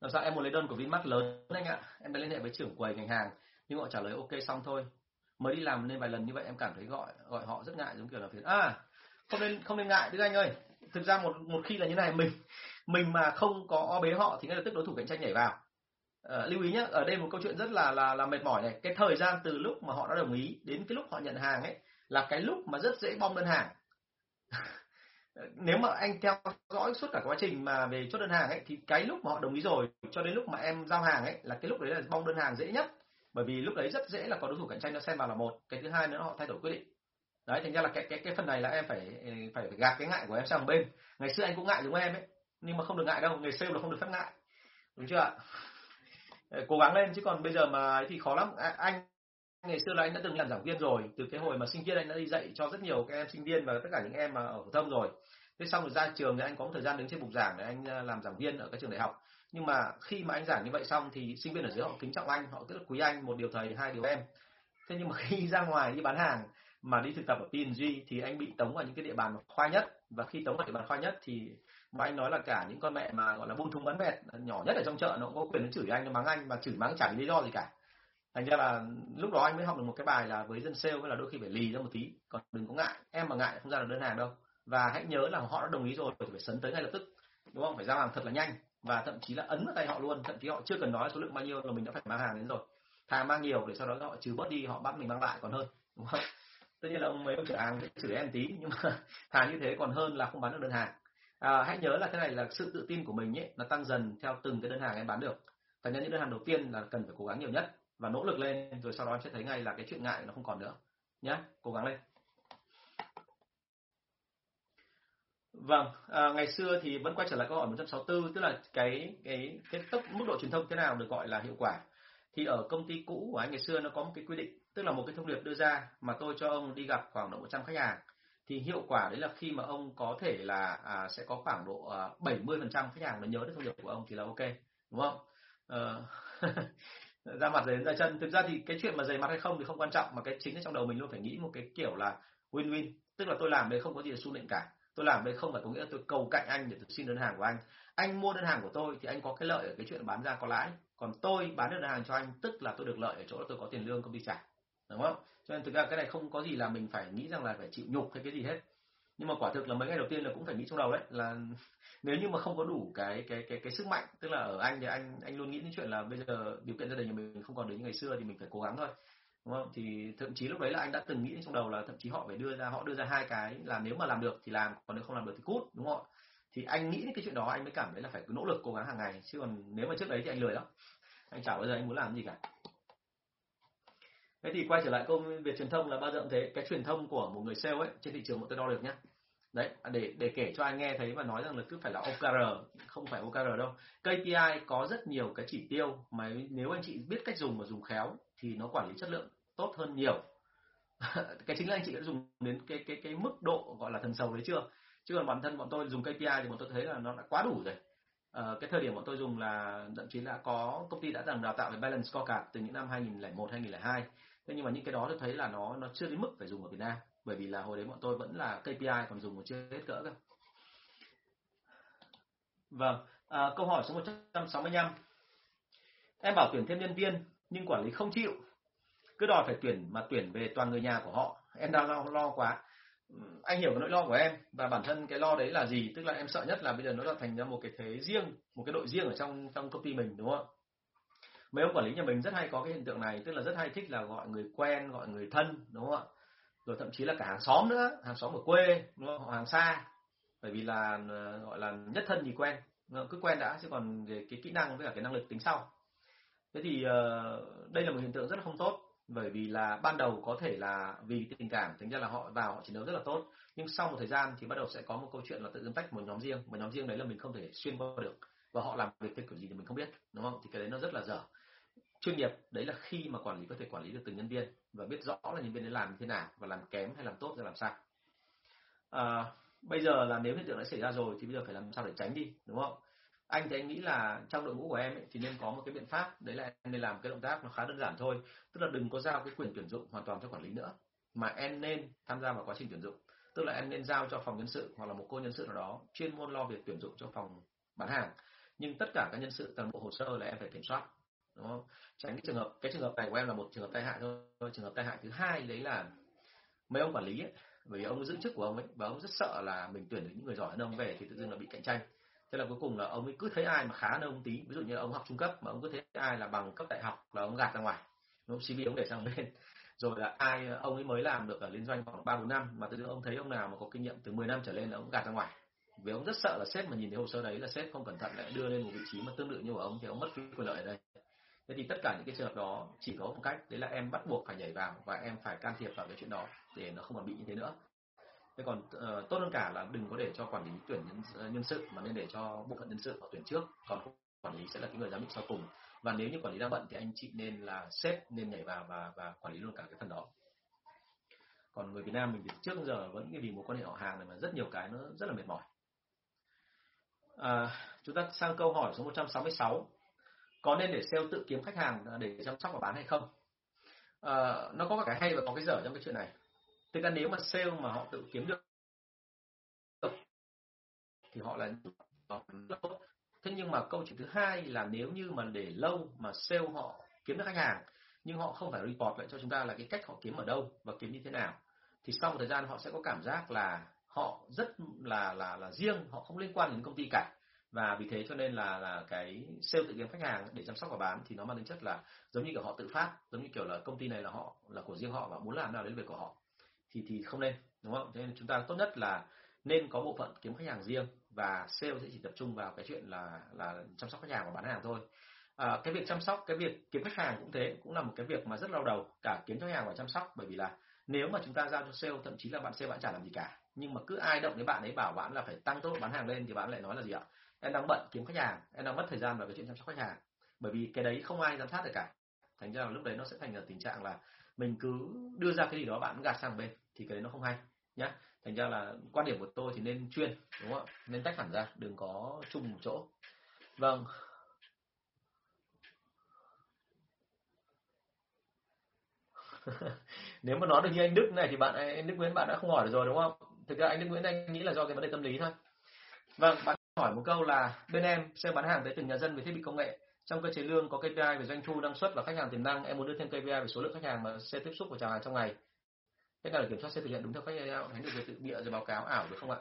Làm sao em muốn lấy đơn của Vinmart lớn anh ạ. Em đã liên hệ với trưởng quầy ngành hàng nhưng họ trả lời ok xong thôi. Mới đi làm nên vài lần như vậy em cảm thấy gọi gọi họ rất ngại giống kiểu là phiền. À không nên không nên ngại đức anh ơi. Thực ra một một khi là như này mình mình mà không có o bế họ thì ngay lập tức đối thủ cạnh tranh nhảy vào. À, lưu ý nhé ở đây một câu chuyện rất là là là mệt mỏi này. Cái thời gian từ lúc mà họ đã đồng ý đến cái lúc họ nhận hàng ấy là cái lúc mà rất dễ bom đơn hàng nếu mà anh theo dõi suốt cả quá trình mà về chốt đơn hàng ấy thì cái lúc mà họ đồng ý rồi cho đến lúc mà em giao hàng ấy là cái lúc đấy là bong đơn hàng dễ nhất. Bởi vì lúc đấy rất dễ là có đối thủ cạnh tranh nó xen vào là một. Cái thứ hai nữa họ thay đổi quyết định. Đấy thành ra là cái cái cái phần này là em phải phải phải gạt cái ngại của em sang bên. Ngày xưa anh cũng ngại giống em ấy nhưng mà không được ngại đâu. Người sale là không được phép ngại. Đúng chưa ạ? Cố gắng lên chứ còn bây giờ mà thì khó lắm. À, anh ngày xưa là anh đã từng làm giảng viên rồi, từ cái hồi mà sinh viên anh đã đi dạy cho rất nhiều các em sinh viên và tất cả những em mà ở phổ thông rồi. Thế xong rồi ra trường thì anh có một thời gian đứng trên bục giảng để anh à, làm giảng viên ở các trường đại học. Nhưng mà khi mà anh giảng như vậy xong thì sinh viên ở dưới họ kính trọng anh, họ rất là quý anh, một điều thầy, hai điều em. Thế nhưng mà khi ra ngoài đi bán hàng mà đi thực tập ở P&G thì anh bị tống vào những cái địa bàn khoai nhất. Và khi tống vào địa bàn khoai nhất thì mà anh nói là cả những con mẹ mà, gọi là, buôn thúng bán vẹt à, nhỏ nhất ở trong chợ nó cũng có quyền nó chửi anh, nó mắng anh mà chửi mắng chẳng lý do gì cả thành ra là lúc đó anh mới học được một cái bài là với dân sale là đôi khi phải lì ra một tí còn đừng có ngại. Em mà ngại không ra được đơn hàng đâu. Và hãy nhớ là họ đã đồng ý rồi thì phải sấn tới ngay lập tức đúng không? Phải giao hàng thật là nhanh. Và thậm chí là ấn vào tay họ luôn thậm chí họ chưa cần nói số lượng bao nhiêu là mình đã phải mang hàng đến rồi. Thà mang nhiều để sau đó họ trừ bớt đi họ bắt mình mang lại còn hơn đúng không? Tất nhiên là ông mấy ông cửa hàng chửi em tí nhưng mà thà như thế còn hơn là không bán được đơn hàng. À, hãy nhớ là cái này là sự tự tin của mình ấy nó tăng dần theo từng cái đơn hàng em bán được. Thành ra những đơn hàng đầu tiên là cần phải cố gắng nhiều nhất và nỗ lực lên rồi sau đó sẽ thấy ngay là cái chuyện ngại nó không còn nữa nhé cố gắng lên Vâng, à, ngày xưa thì vẫn quay trở lại câu hỏi 164 tức là cái cái cái tốc mức độ truyền thông thế nào được gọi là hiệu quả. Thì ở công ty cũ của anh ngày xưa nó có một cái quy định, tức là một cái thông điệp đưa ra mà tôi cho ông đi gặp khoảng độ 100 khách hàng thì hiệu quả đấy là khi mà ông có thể là à, sẽ có khoảng độ à, 70% khách hàng nó nhớ được thông điệp của ông thì là ok, đúng không? À, ra mặt dày đến ra chân. Thực ra thì cái chuyện mà dày mặt hay không thì không quan trọng, mà cái chính là trong đầu mình luôn phải nghĩ một cái kiểu là win win tức là tôi làm đấy không có gì để su nịnh cả. Tôi làm đây không phải có nghĩa là tôi cầu cạnh anh để tôi xin đơn hàng của anh. Anh mua đơn hàng của tôi thì anh có cái lợi ở cái chuyện bán ra có lãi. Còn tôi bán đơn hàng cho anh, tức là tôi được lợi ở chỗ là tôi có tiền lương, công ty trả. Đúng không? Cho nên thực ra cái này không có gì là mình phải nghĩ rằng là phải chịu nhục hay cái gì hết nhưng mà quả thực là mấy ngày đầu tiên là cũng phải nghĩ trong đầu đấy, là nếu như mà không có đủ cái cái cái cái sức mạnh, tức là ở anh thì anh anh luôn nghĩ đến chuyện là bây giờ điều kiện gia đình nhà mình không còn đến như ngày xưa thì mình phải cố gắng thôi, đúng không? Thì thậm chí lúc đấy là anh đã từng nghĩ trong đầu là thậm chí họ phải đưa ra, họ đưa ra hai cái là nếu mà làm được thì làm, còn nếu không làm được thì cút, đúng không? Thì anh nghĩ đến cái chuyện đó, anh mới cảm thấy là phải nỗ lực cố gắng hàng ngày, chứ còn nếu mà trước đấy thì anh lười lắm. Anh chả bao giờ anh muốn làm gì cả thế thì quay trở lại câu việc truyền thông là bao giờ cũng thế. Cái truyền thông của một người sale ấy trên thị trường bọn tôi đo được nhé đấy để để kể cho anh nghe thấy và nói rằng là cứ phải là OKR không phải OKR đâu. KPI có rất nhiều cái chỉ tiêu mà nếu anh chị biết cách dùng và dùng khéo thì nó quản lý chất lượng tốt hơn nhiều. Cái chính là anh chị đã dùng đến cái cái cái mức độ gọi là thần sầu đấy chưa? Chứ còn bản thân bọn tôi dùng KPI thì bọn tôi thấy là nó đã quá đủ rồi. À, cái thời điểm bọn tôi dùng là thậm chí đã có công ty đã từng đào tạo về balance scorecard từ những năm 2001 2002 thế nhưng mà những cái đó tôi thấy là nó nó chưa đến mức phải dùng ở Việt Nam. Bởi vì là hồi đấy bọn tôi vẫn là KPI còn dùng còn chưa hết cỡ cơ. Vâng à, câu hỏi số 165 em bảo tuyển thêm nhân viên nhưng quản lý không chịu. Cứ đòi phải tuyển mà tuyển về toàn người nhà của họ. Em đang lo lo quá. Anh hiểu cái nỗi lo của em. Và bản thân cái lo đấy là gì? Tức là em sợ nhất là bây giờ nó là thành ra một cái thế riêng một cái đội riêng ở trong trong công ty mình đúng không mấy ông quản lý nhà mình rất hay có cái hiện tượng này, tức là rất hay thích là gọi người quen, gọi người thân, đúng không ạ? Rồi thậm chí là cả hàng xóm nữa, hàng xóm ở quê, đúng không? hàng xa. Bởi vì là ờ, gọi là nhất thân thì quen cứ quen đã, chứ còn về cái kỹ năng với cả cái năng lực tính sau. Thế thì ờ, đây là một hiện tượng rất là không tốt, bởi vì là ban đầu có thể là vì tình cảm, thành ra là họ vào họ chiến đấu rất là tốt. Nhưng sau một thời gian thì bắt đầu sẽ có một câu chuyện là tự dưng tách một nhóm riêng, một nhóm riêng đấy là mình không thể xuyên qua được và họ làm việc cái kiểu gì thì mình không biết đúng không? Thì cái đấy nó rất là dở. Chuyên nghiệp đấy là khi mà quản lý có thể quản lý được từng nhân viên và biết rõ là nhân viên đấy làm như thế nào và làm kém hay làm tốt ra làm sao à, bây giờ là nếu hiện tượng đã xảy ra rồi thì bây giờ phải làm sao để tránh đi đúng không? Anh thì anh nghĩ là trong đội ngũ của em ấy, thì nên có một cái biện pháp đấy là em nên làm cái động tác nó khá đơn giản thôi. Tức là đừng có giao cái quyền tuyển dụng hoàn toàn cho quản lý nữa mà em nên tham gia vào quá trình tuyển dụng. Tức là em nên giao cho phòng nhân sự hoặc là một cô nhân sự nào đó chuyên môn lo việc tuyển dụng cho phòng bán hàng nhưng tất cả các nhân sự toàn bộ hồ sơ là em phải kiểm soát đúng không? Tránh cái trường hợp cái trường hợp này của em là một trường hợp tai hại thôi. Trường hợp tai hại thứ hai đấy là mấy ông quản lý ấy, bởi vì ông giữ chức của ông ấy và ông rất sợ là mình tuyển được những người giỏi hơn ông về thì tự dưng là bị cạnh tranh. Thế là cuối cùng là ông ấy cứ thấy ai mà khá hơn ông tí ví dụ như là ông học trung cấp mà ông cứ thấy ai là bằng cấp đại học là ông gạt ra ngoài ông CV ông để sang bên. Rồi là ai ông ấy mới làm được ở liên doanh khoảng ba bốn năm mà tự dưng ông thấy ông nào mà có kinh nghiệm từ 10 năm trở lên là ông gạt ra ngoài vì ông rất sợ là sếp mà nhìn thấy hồ sơ đấy là sếp không cẩn thận lại đưa lên một vị trí mà tương tự như của ông thì ông mất quyền lợi ở đây. Thế thì tất cả những cái trường hợp đó chỉ có một cách đấy là em bắt buộc phải nhảy vào và em phải can thiệp vào cái chuyện đó để nó không còn bị như thế nữa. Thế còn uh, tốt hơn cả là đừng có để cho quản lý tuyển nhân, nhân sự mà nên để cho bộ phận nhân sự họ tuyển trước còn quản lý sẽ là cái người giám định sau cùng. Và nếu như quản lý đang bận thì anh chị nên là sếp nên nhảy vào và và quản lý luôn cả cái phần đó. Còn người Việt Nam mình thì trước giờ vẫn vì mối quan hệ họ hàng này mà rất nhiều cái nó rất là mệt mỏi à, chúng ta sang câu hỏi số 166 có nên để sale tự kiếm khách hàng để chăm sóc và bán hay không? À, nó có cái hay và có cái dở trong cái chuyện này. Thực ra nếu mà sale mà họ tự kiếm được thì họ là tốt. Thế nhưng mà câu chuyện thứ hai là nếu như mà để lâu mà sale họ kiếm được khách hàng nhưng họ không phải report lại cho chúng ta là cái cách họ kiếm ở đâu và kiếm như thế nào thì sau một thời gian họ sẽ có cảm giác là họ rất là là là riêng họ không liên quan đến công ty cả. Và vì thế cho nên là là cái sale tự kiếm khách hàng để chăm sóc và bán thì nó mang tính chất là giống như kiểu họ tự phát giống như kiểu là công ty này là họ là của riêng họ và muốn làm nào đến việc của họ thì thì không nên đúng không? Thế nên chúng ta tốt nhất là nên có bộ phận kiếm khách hàng riêng và sale sẽ chỉ tập trung vào cái chuyện là là chăm sóc khách hàng và bán hàng thôi. À, cái việc chăm sóc cái việc kiếm khách hàng cũng thế cũng là một cái việc mà rất đau đầu cả kiếm khách hàng và chăm sóc. Bởi vì là nếu mà chúng ta giao cho sale thậm chí là bạn sale bạn chả làm gì cả nhưng mà cứ ai động đến bạn ấy bảo bạn là phải tăng tốc bán hàng lên thì bạn lại nói là gì ạ? Em đang bận kiếm khách hàng, em đang mất thời gian vào cái chuyện chăm sóc khách hàng. Bởi vì cái đấy không ai giám sát được cả. Thành ra là lúc đấy nó sẽ thành ở tình trạng là mình cứ đưa ra cái gì đó bạn gạt sang bên thì cái đấy nó không hay, nhá. Thành ra là quan điểm của tôi thì nên chuyên, đúng không ạ? Nên tách hẳn ra, đừng có chung một chỗ. Vâng. Nếu mà nói được như anh Đức này thì bạn, anh Đức Nguyễn bạn đã không hỏi được rồi, đúng không? Thực ra anh Đức Nguyễn anh nghĩ là do cái vấn đề tâm lý thôi. Vâng bạn hỏi một câu là bên em sẽ bán hàng tới từng nhà dân về thiết bị công nghệ. Trong cơ chế lương có KPI về doanh thu năng suất và khách hàng tiềm năng em muốn đưa thêm KPI về số lượng khách hàng mà sẽ tiếp xúc và chào hàng trong ngày. Thế nào để kiểm soát sẽ thực hiện đúng theo khách hàng, tránh được việc tự bịa rồi báo cáo ảo được không ạ?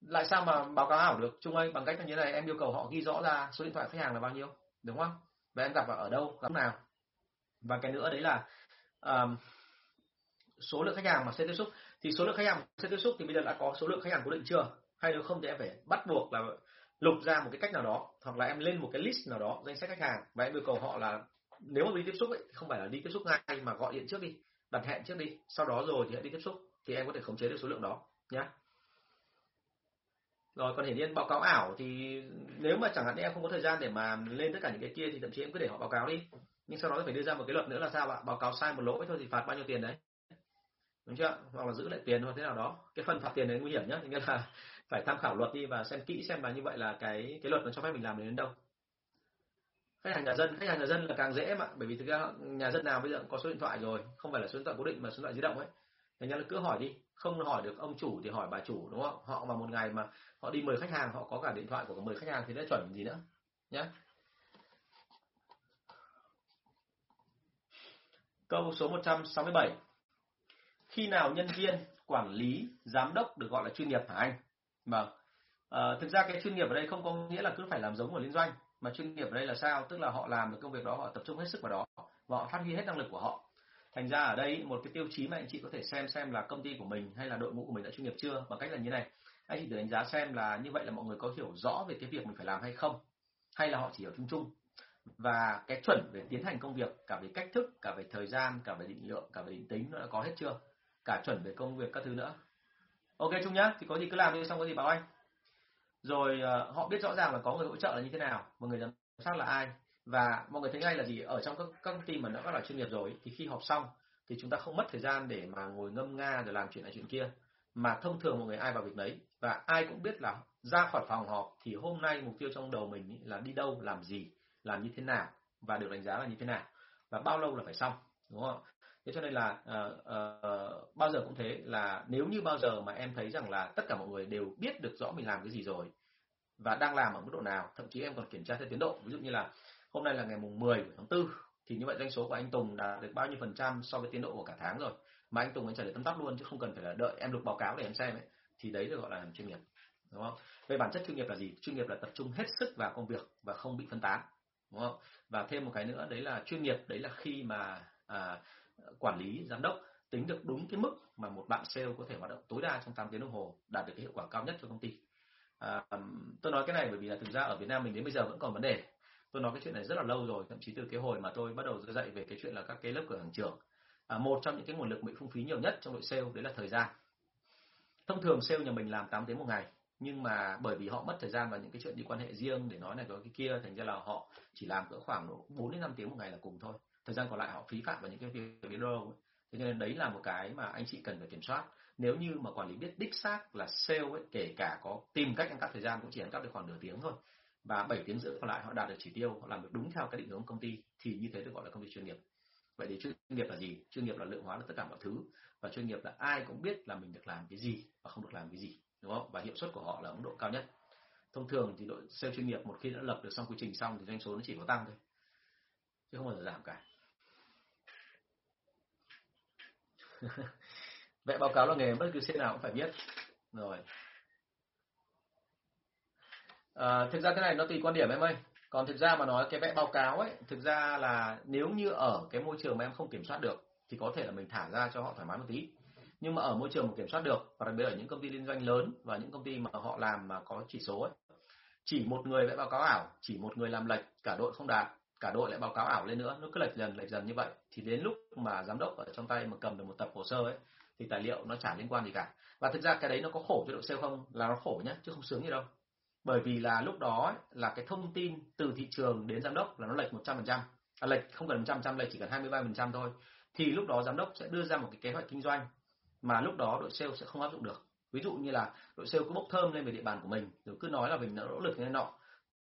Lại sao mà báo cáo ảo được? Chung ơi bằng cách như thế này em yêu cầu họ ghi rõ ra số điện thoại khách hàng là bao nhiêu đúng không? Và em gặp ở đâu gặp nào? Và cái nữa đấy là um, số lượng khách hàng mà sẽ tiếp xúc thì số lượng khách hàng sẽ tiếp xúc thì bây giờ đã có số lượng khách hàng cố định chưa? Hay nếu không thì em phải bắt buộc là lục ra một cái cách nào đó hoặc là em lên một cái list nào đó danh sách khách hàng và em yêu cầu họ là nếu mà đi tiếp xúc ấy, không phải là đi tiếp xúc ngay mà gọi điện trước đi đặt hẹn trước đi sau đó rồi thì hãy đi tiếp xúc thì em có thể khống chế được số lượng đó nhé rồi còn hiển nhiên báo cáo ảo thì nếu mà chẳng hạn em không có thời gian để mà lên tất cả những cái kia thì thậm chí em cứ để họ báo cáo đi. Nhưng sau đó phải đưa ra một cái luật nữa là sao ạ? Báo cáo sai một lỗi thôi thì phạt bao nhiêu tiền đấy? Đúng chưa? Hoặc là giữ lại tiền hoặc thế nào đó. Cái phần phạt tiền đấy nguy hiểm nhá nghĩa là phải tham khảo luật đi và xem kỹ xem là như vậy là cái cái luật nó cho phép mình làm đến đâu. Khách hàng nhà dân, khách hàng nhà dân là càng dễ mà, bởi vì thực ra nhà dân nào bây giờ cũng có số điện thoại rồi, không phải là số điện thoại cố định mà số điện thoại di động ấy. Thành ra là cứ hỏi đi, không hỏi được ông chủ thì hỏi bà chủ, đúng không? Họ vào một ngày mà họ đi mời khách hàng, họ có cả điện thoại của cả mời khách hàng thì đã chuẩn gì nữa nhé câu số 167 khi nào nhân viên quản lý giám đốc được gọi là chuyên nghiệp hả anh? Vâng. À, thực ra cái chuyên nghiệp ở đây không có nghĩa là cứ phải làm giống ở liên doanh mà chuyên nghiệp ở đây là sao? Tức là họ làm được công việc đó họ tập trung hết sức vào đó và họ phát huy hết năng lực của họ. Thành ra ở đây một cái tiêu chí mà anh chị có thể xem xem là công ty của mình hay là đội ngũ của mình đã chuyên nghiệp chưa? Bằng cách là như này. Anh chị thử đánh giá xem là như vậy là mọi người có hiểu rõ về cái việc mình phải làm hay không? Hay là họ chỉ hiểu chung chung? Và cái chuẩn về tiến hành công việc cả về cách thức cả về thời gian cả về định lượng cả về định tính nó đã có hết chưa? Cả chuẩn về công việc các thứ nữa. Ok chung nhá thì có gì cứ làm đi xong có gì báo anh. Rồi uh, họ biết rõ ràng là có người hỗ trợ là như thế nào một người giám sát là ai. Và mọi người thấy ngay là gì ở trong các, các công ty mà đã bắt đầu chuyên nghiệp rồi thì khi họp xong thì chúng ta không mất thời gian để mà ngồi ngâm nga rồi làm chuyện này chuyện kia. Mà thông thường mọi người ai vào việc đấy và ai cũng biết là ra khỏi phòng họp thì hôm nay mục tiêu trong đầu mình là đi đâu làm gì làm như thế nào và được đánh giá là như thế nào. Và bao lâu là phải xong đúng không thế cho nên là uh, uh, bao giờ cũng thế là nếu như bao giờ mà em thấy rằng là tất cả mọi người đều biết được rõ mình làm cái gì rồi và đang làm ở mức độ nào thậm chí em còn kiểm tra theo tiến độ. Ví dụ như là hôm nay là ngày mùng 10 tháng 4 thì như vậy doanh số của anh Tùng đạt được bao nhiêu phần trăm so với tiến độ của cả tháng rồi? Mà anh Tùng anh trả lời tấm tắc luôn chứ không cần phải là đợi em được báo cáo để em xem ấy thì đấy được gọi là làm chuyên nghiệp đúng không? Về bản chất chuyên nghiệp là gì? Chuyên nghiệp là tập trung hết sức vào công việc và không bị phân tán đúng không? Và thêm một cái nữa đấy là chuyên nghiệp đấy là khi mà à, quản lý giám đốc tính được đúng cái mức mà một bạn sale có thể hoạt động tối đa trong 8 tiếng đồng hồ đạt được cái hiệu quả cao nhất cho công ty. À, tôi nói cái này bởi vì là thực ra ở Việt Nam mình đến bây giờ vẫn còn vấn đề. Tôi nói cái chuyện này rất là lâu rồi thậm chí từ cái hồi mà tôi bắt đầu dạy về cái chuyện là các cái lớp cửa hàng trưởng. À, một trong những cái nguồn lực bị phung phí nhiều nhất trong đội sale đấy là thời gian. Thông thường sale nhà mình làm 8 tiếng một ngày nhưng mà bởi vì họ mất thời gian vào những cái chuyện đi quan hệ riêng để nói này nói cái kia thành ra là họ chỉ làm cỡ khoảng 4 đến 5 tiếng một ngày là cùng thôi thời gian còn lại họ phí phạm vào những cái việc video thế nên đấy là một cái mà anh chị cần phải kiểm soát. Nếu như mà quản lý biết đích xác là sale ấy, kể cả có tìm cách ăn cắp thời gian cũng chỉ ăn cắp được khoảng nửa tiếng thôi và 7 tiếng rưỡi còn lại họ đạt được chỉ tiêu họ làm được đúng theo cái định hướng công ty thì như thế được gọi là công ty chuyên nghiệp. Vậy thì chuyên nghiệp là gì? Chuyên nghiệp là lượng hóa được tất cả mọi thứ và chuyên nghiệp là ai cũng biết là mình được làm cái gì và không được làm cái gì đúng không? Và hiệu suất của họ là mức độ cao nhất. Thông thường thì đội sale chuyên nghiệp một khi đã lập được xong quy trình xong thì doanh số nó chỉ có tăng thôi chứ không bao giờ giảm cả. vẽ báo cáo là nghề bất cứ sale nào cũng phải biết. Rồi. À, thực ra cái này nó tùy quan điểm em ơi. Còn thực ra mà nói cái vẽ báo cáo ấy thực ra là nếu như ở cái môi trường mà em không kiểm soát được thì có thể là mình thả ra cho họ thoải mái một tí. Nhưng mà ở môi trường mà kiểm soát được và đặc biệt ở những công ty liên doanh lớn và những công ty mà họ làm mà có chỉ số ấy chỉ một người vẽ báo cáo ảo chỉ một người làm lệch cả đội không đạt cả đội lại báo cáo ảo lên nữa. Nó cứ lệch dần lệch dần như vậy. Thì đến lúc mà giám đốc ở trong tay mà cầm được một tập hồ sơ ấy thì tài liệu nó chả liên quan gì cả. Và thực ra cái đấy nó có khổ cho đội sale không? Là nó khổ nhá chứ không sướng gì đâu. Bởi vì là lúc đó ấy, là cái thông tin từ thị trường đến giám đốc là nó lệch 100% à, lệch không cần 100% lệch chỉ cần 23% thôi. Thì lúc đó giám đốc sẽ đưa ra một cái kế hoạch kinh doanh mà lúc đó đội sale sẽ không áp dụng được. Ví dụ như là đội sale cứ bốc thơm lên về địa bàn của mình rồi cứ nói là mình đã nỗ lực như nọ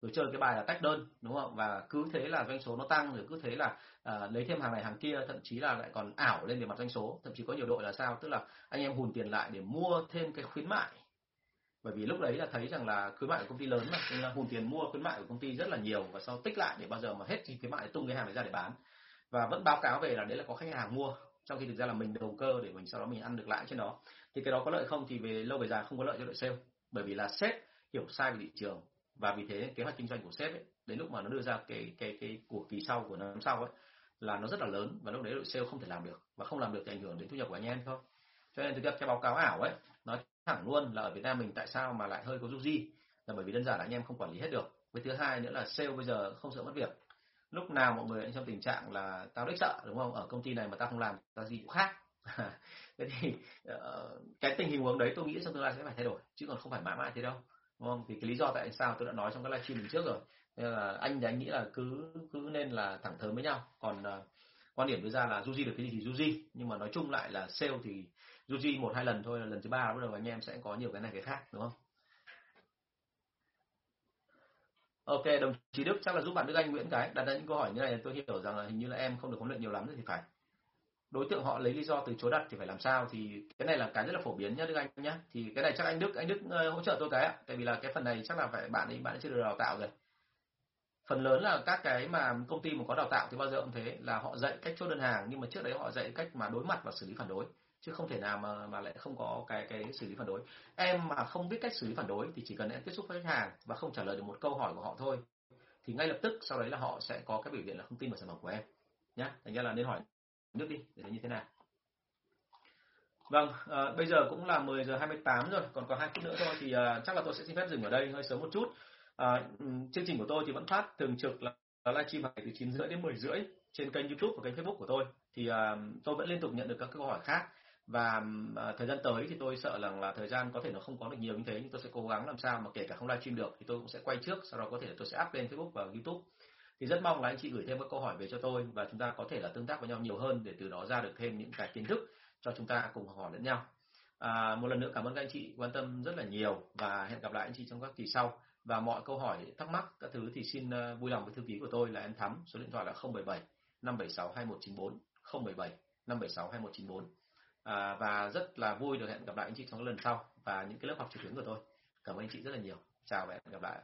rồi chơi cái bài là tách đơn đúng không? Và cứ thế là doanh số nó tăng rồi cứ thế là à, lấy thêm hàng này hàng kia thậm chí là lại còn ảo lên về mặt doanh số. Thậm chí có nhiều đội là sao? Tức là anh em hùn tiền lại để mua thêm cái khuyến mại. Bởi vì lúc đấy là thấy rằng là khuyến mại của công ty lớn mà nên là hùn tiền mua khuyến mại của công ty rất là nhiều và sau tích lại để bao giờ mà hết thì khuyến mại tung cái hàng này ra để bán. Và vẫn báo cáo về là đấy là có khách hàng mua trong khi thực ra là mình đầu cơ để mình sau đó mình ăn được lãi trên đó. Thì cái đó có lợi không thì về lâu về dài không có lợi cho đội sale. Bởi vì là sếp hiểu sai về thị trường và vì thế, kế hoạch kinh doanh của sếp ấy, đến lúc mà nó đưa ra cái cái cái của kỳ sau, của năm sau ấy, là nó rất là lớn và lúc đấy đội sale không thể làm được và không làm được thì ảnh hưởng đến thu nhập của anh em thôi. Cho nên thực ra cái báo cáo ảo ấy, nói thẳng luôn là ở Việt Nam mình tại sao mà lại hơi có du di là bởi vì đơn giản là anh em không quản lý hết được. Với thứ hai nữa là sale bây giờ không sợ mất việc. Lúc nào mọi người trong tình trạng là tao đích sợ, đúng không? Ở công ty này mà tao không làm, tao gì cũng khác. Thế thì ờ, cái tình hình huống đấy tôi nghĩ trong tương lai sẽ phải thay đổi, chứ còn không phải mãi mãi thế đâu đúng không? Thì cái lý do tại sao tôi đã nói trong các livestream lần trước rồi. Nên là anh thì anh nghĩ là cứ cứ nên là thẳng thớm với nhau. Còn uh, quan điểm đưa ra là du di được cái gì thì du di nhưng mà nói chung lại là sale thì du di một hai lần thôi lần thứ ba bắt đầu anh em sẽ có nhiều cái này cái khác đúng không? Ok, đồng chí Đức chắc là giúp bạn Đức Anh Nguyễn cái. Đặt ra những câu hỏi như này tôi hiểu rằng là hình như là em không được huấn luyện nhiều lắm thì phải. Đối tượng họ lấy lý do từ chối đặt thì phải làm sao thì cái này là cái rất là phổ biến nhá Đức Anh nhá. Thì cái này chắc anh Đức anh Đức ờ, hỗ trợ tôi cái ạ. Tại vì là cái phần này chắc là phải bạn ấy bạn ấy chưa được đào tạo rồi. Phần lớn là các cái mà công ty mà có đào tạo thì bao giờ cũng thế, là họ dạy cách chốt đơn hàng, nhưng mà trước đấy họ dạy cách mà đối mặt và xử lý phản đối, chứ không thể nào mà mà lại không có cái cái xử lý phản đối em mà không biết cách xử lý phản đối thì chỉ cần em tiếp xúc với khách hàng và không trả lời được một câu hỏi của họ thôi, thì ngay lập tức sau đấy là họ sẽ có cái biểu hiện là không tin vào sản phẩm của em nhé thành ra là nên hỏi nước đi để thấy như thế nào Vâng, à, bây giờ cũng là 10 giờ 28 rồi, còn có hai phút nữa thôi thì à, chắc là tôi sẽ xin phép dừng ở đây hơi sớm một chút. À, chương trình của tôi thì vẫn phát thường trực là livestream hàng từ 9 rưỡi đến 10 rưỡi trên kênh YouTube và kênh Facebook của tôi. Thì à, tôi vẫn liên tục nhận được các câu hỏi khác và à, thời gian tới thì tôi sợ rằng là thời gian có thể nó không có được nhiều như thế nhưng tôi sẽ cố gắng làm sao mà kể cả không livestream được thì tôi cũng sẽ quay trước sau đó có thể là tôi sẽ up lên Facebook và YouTube thì rất mong là anh chị gửi thêm các câu hỏi về cho tôi và chúng ta có thể là tương tác với nhau nhiều hơn để từ đó ra được thêm những cái kiến thức cho chúng ta cùng học hỏi lẫn nhau. À, một lần nữa cảm ơn các anh chị quan tâm rất là nhiều và hẹn gặp lại anh chị trong các kỳ sau. Và mọi câu hỏi thắc mắc các thứ thì xin ờ, vui lòng với thư ký của tôi là em thắm số điện thoại là 077 576 2194 077 576 2194 à, và rất là vui được hẹn gặp lại anh chị trong lần sau và những cái lớp học trực tuyến của tôi. Cảm ơn anh chị rất là nhiều. Chào và hẹn gặp lại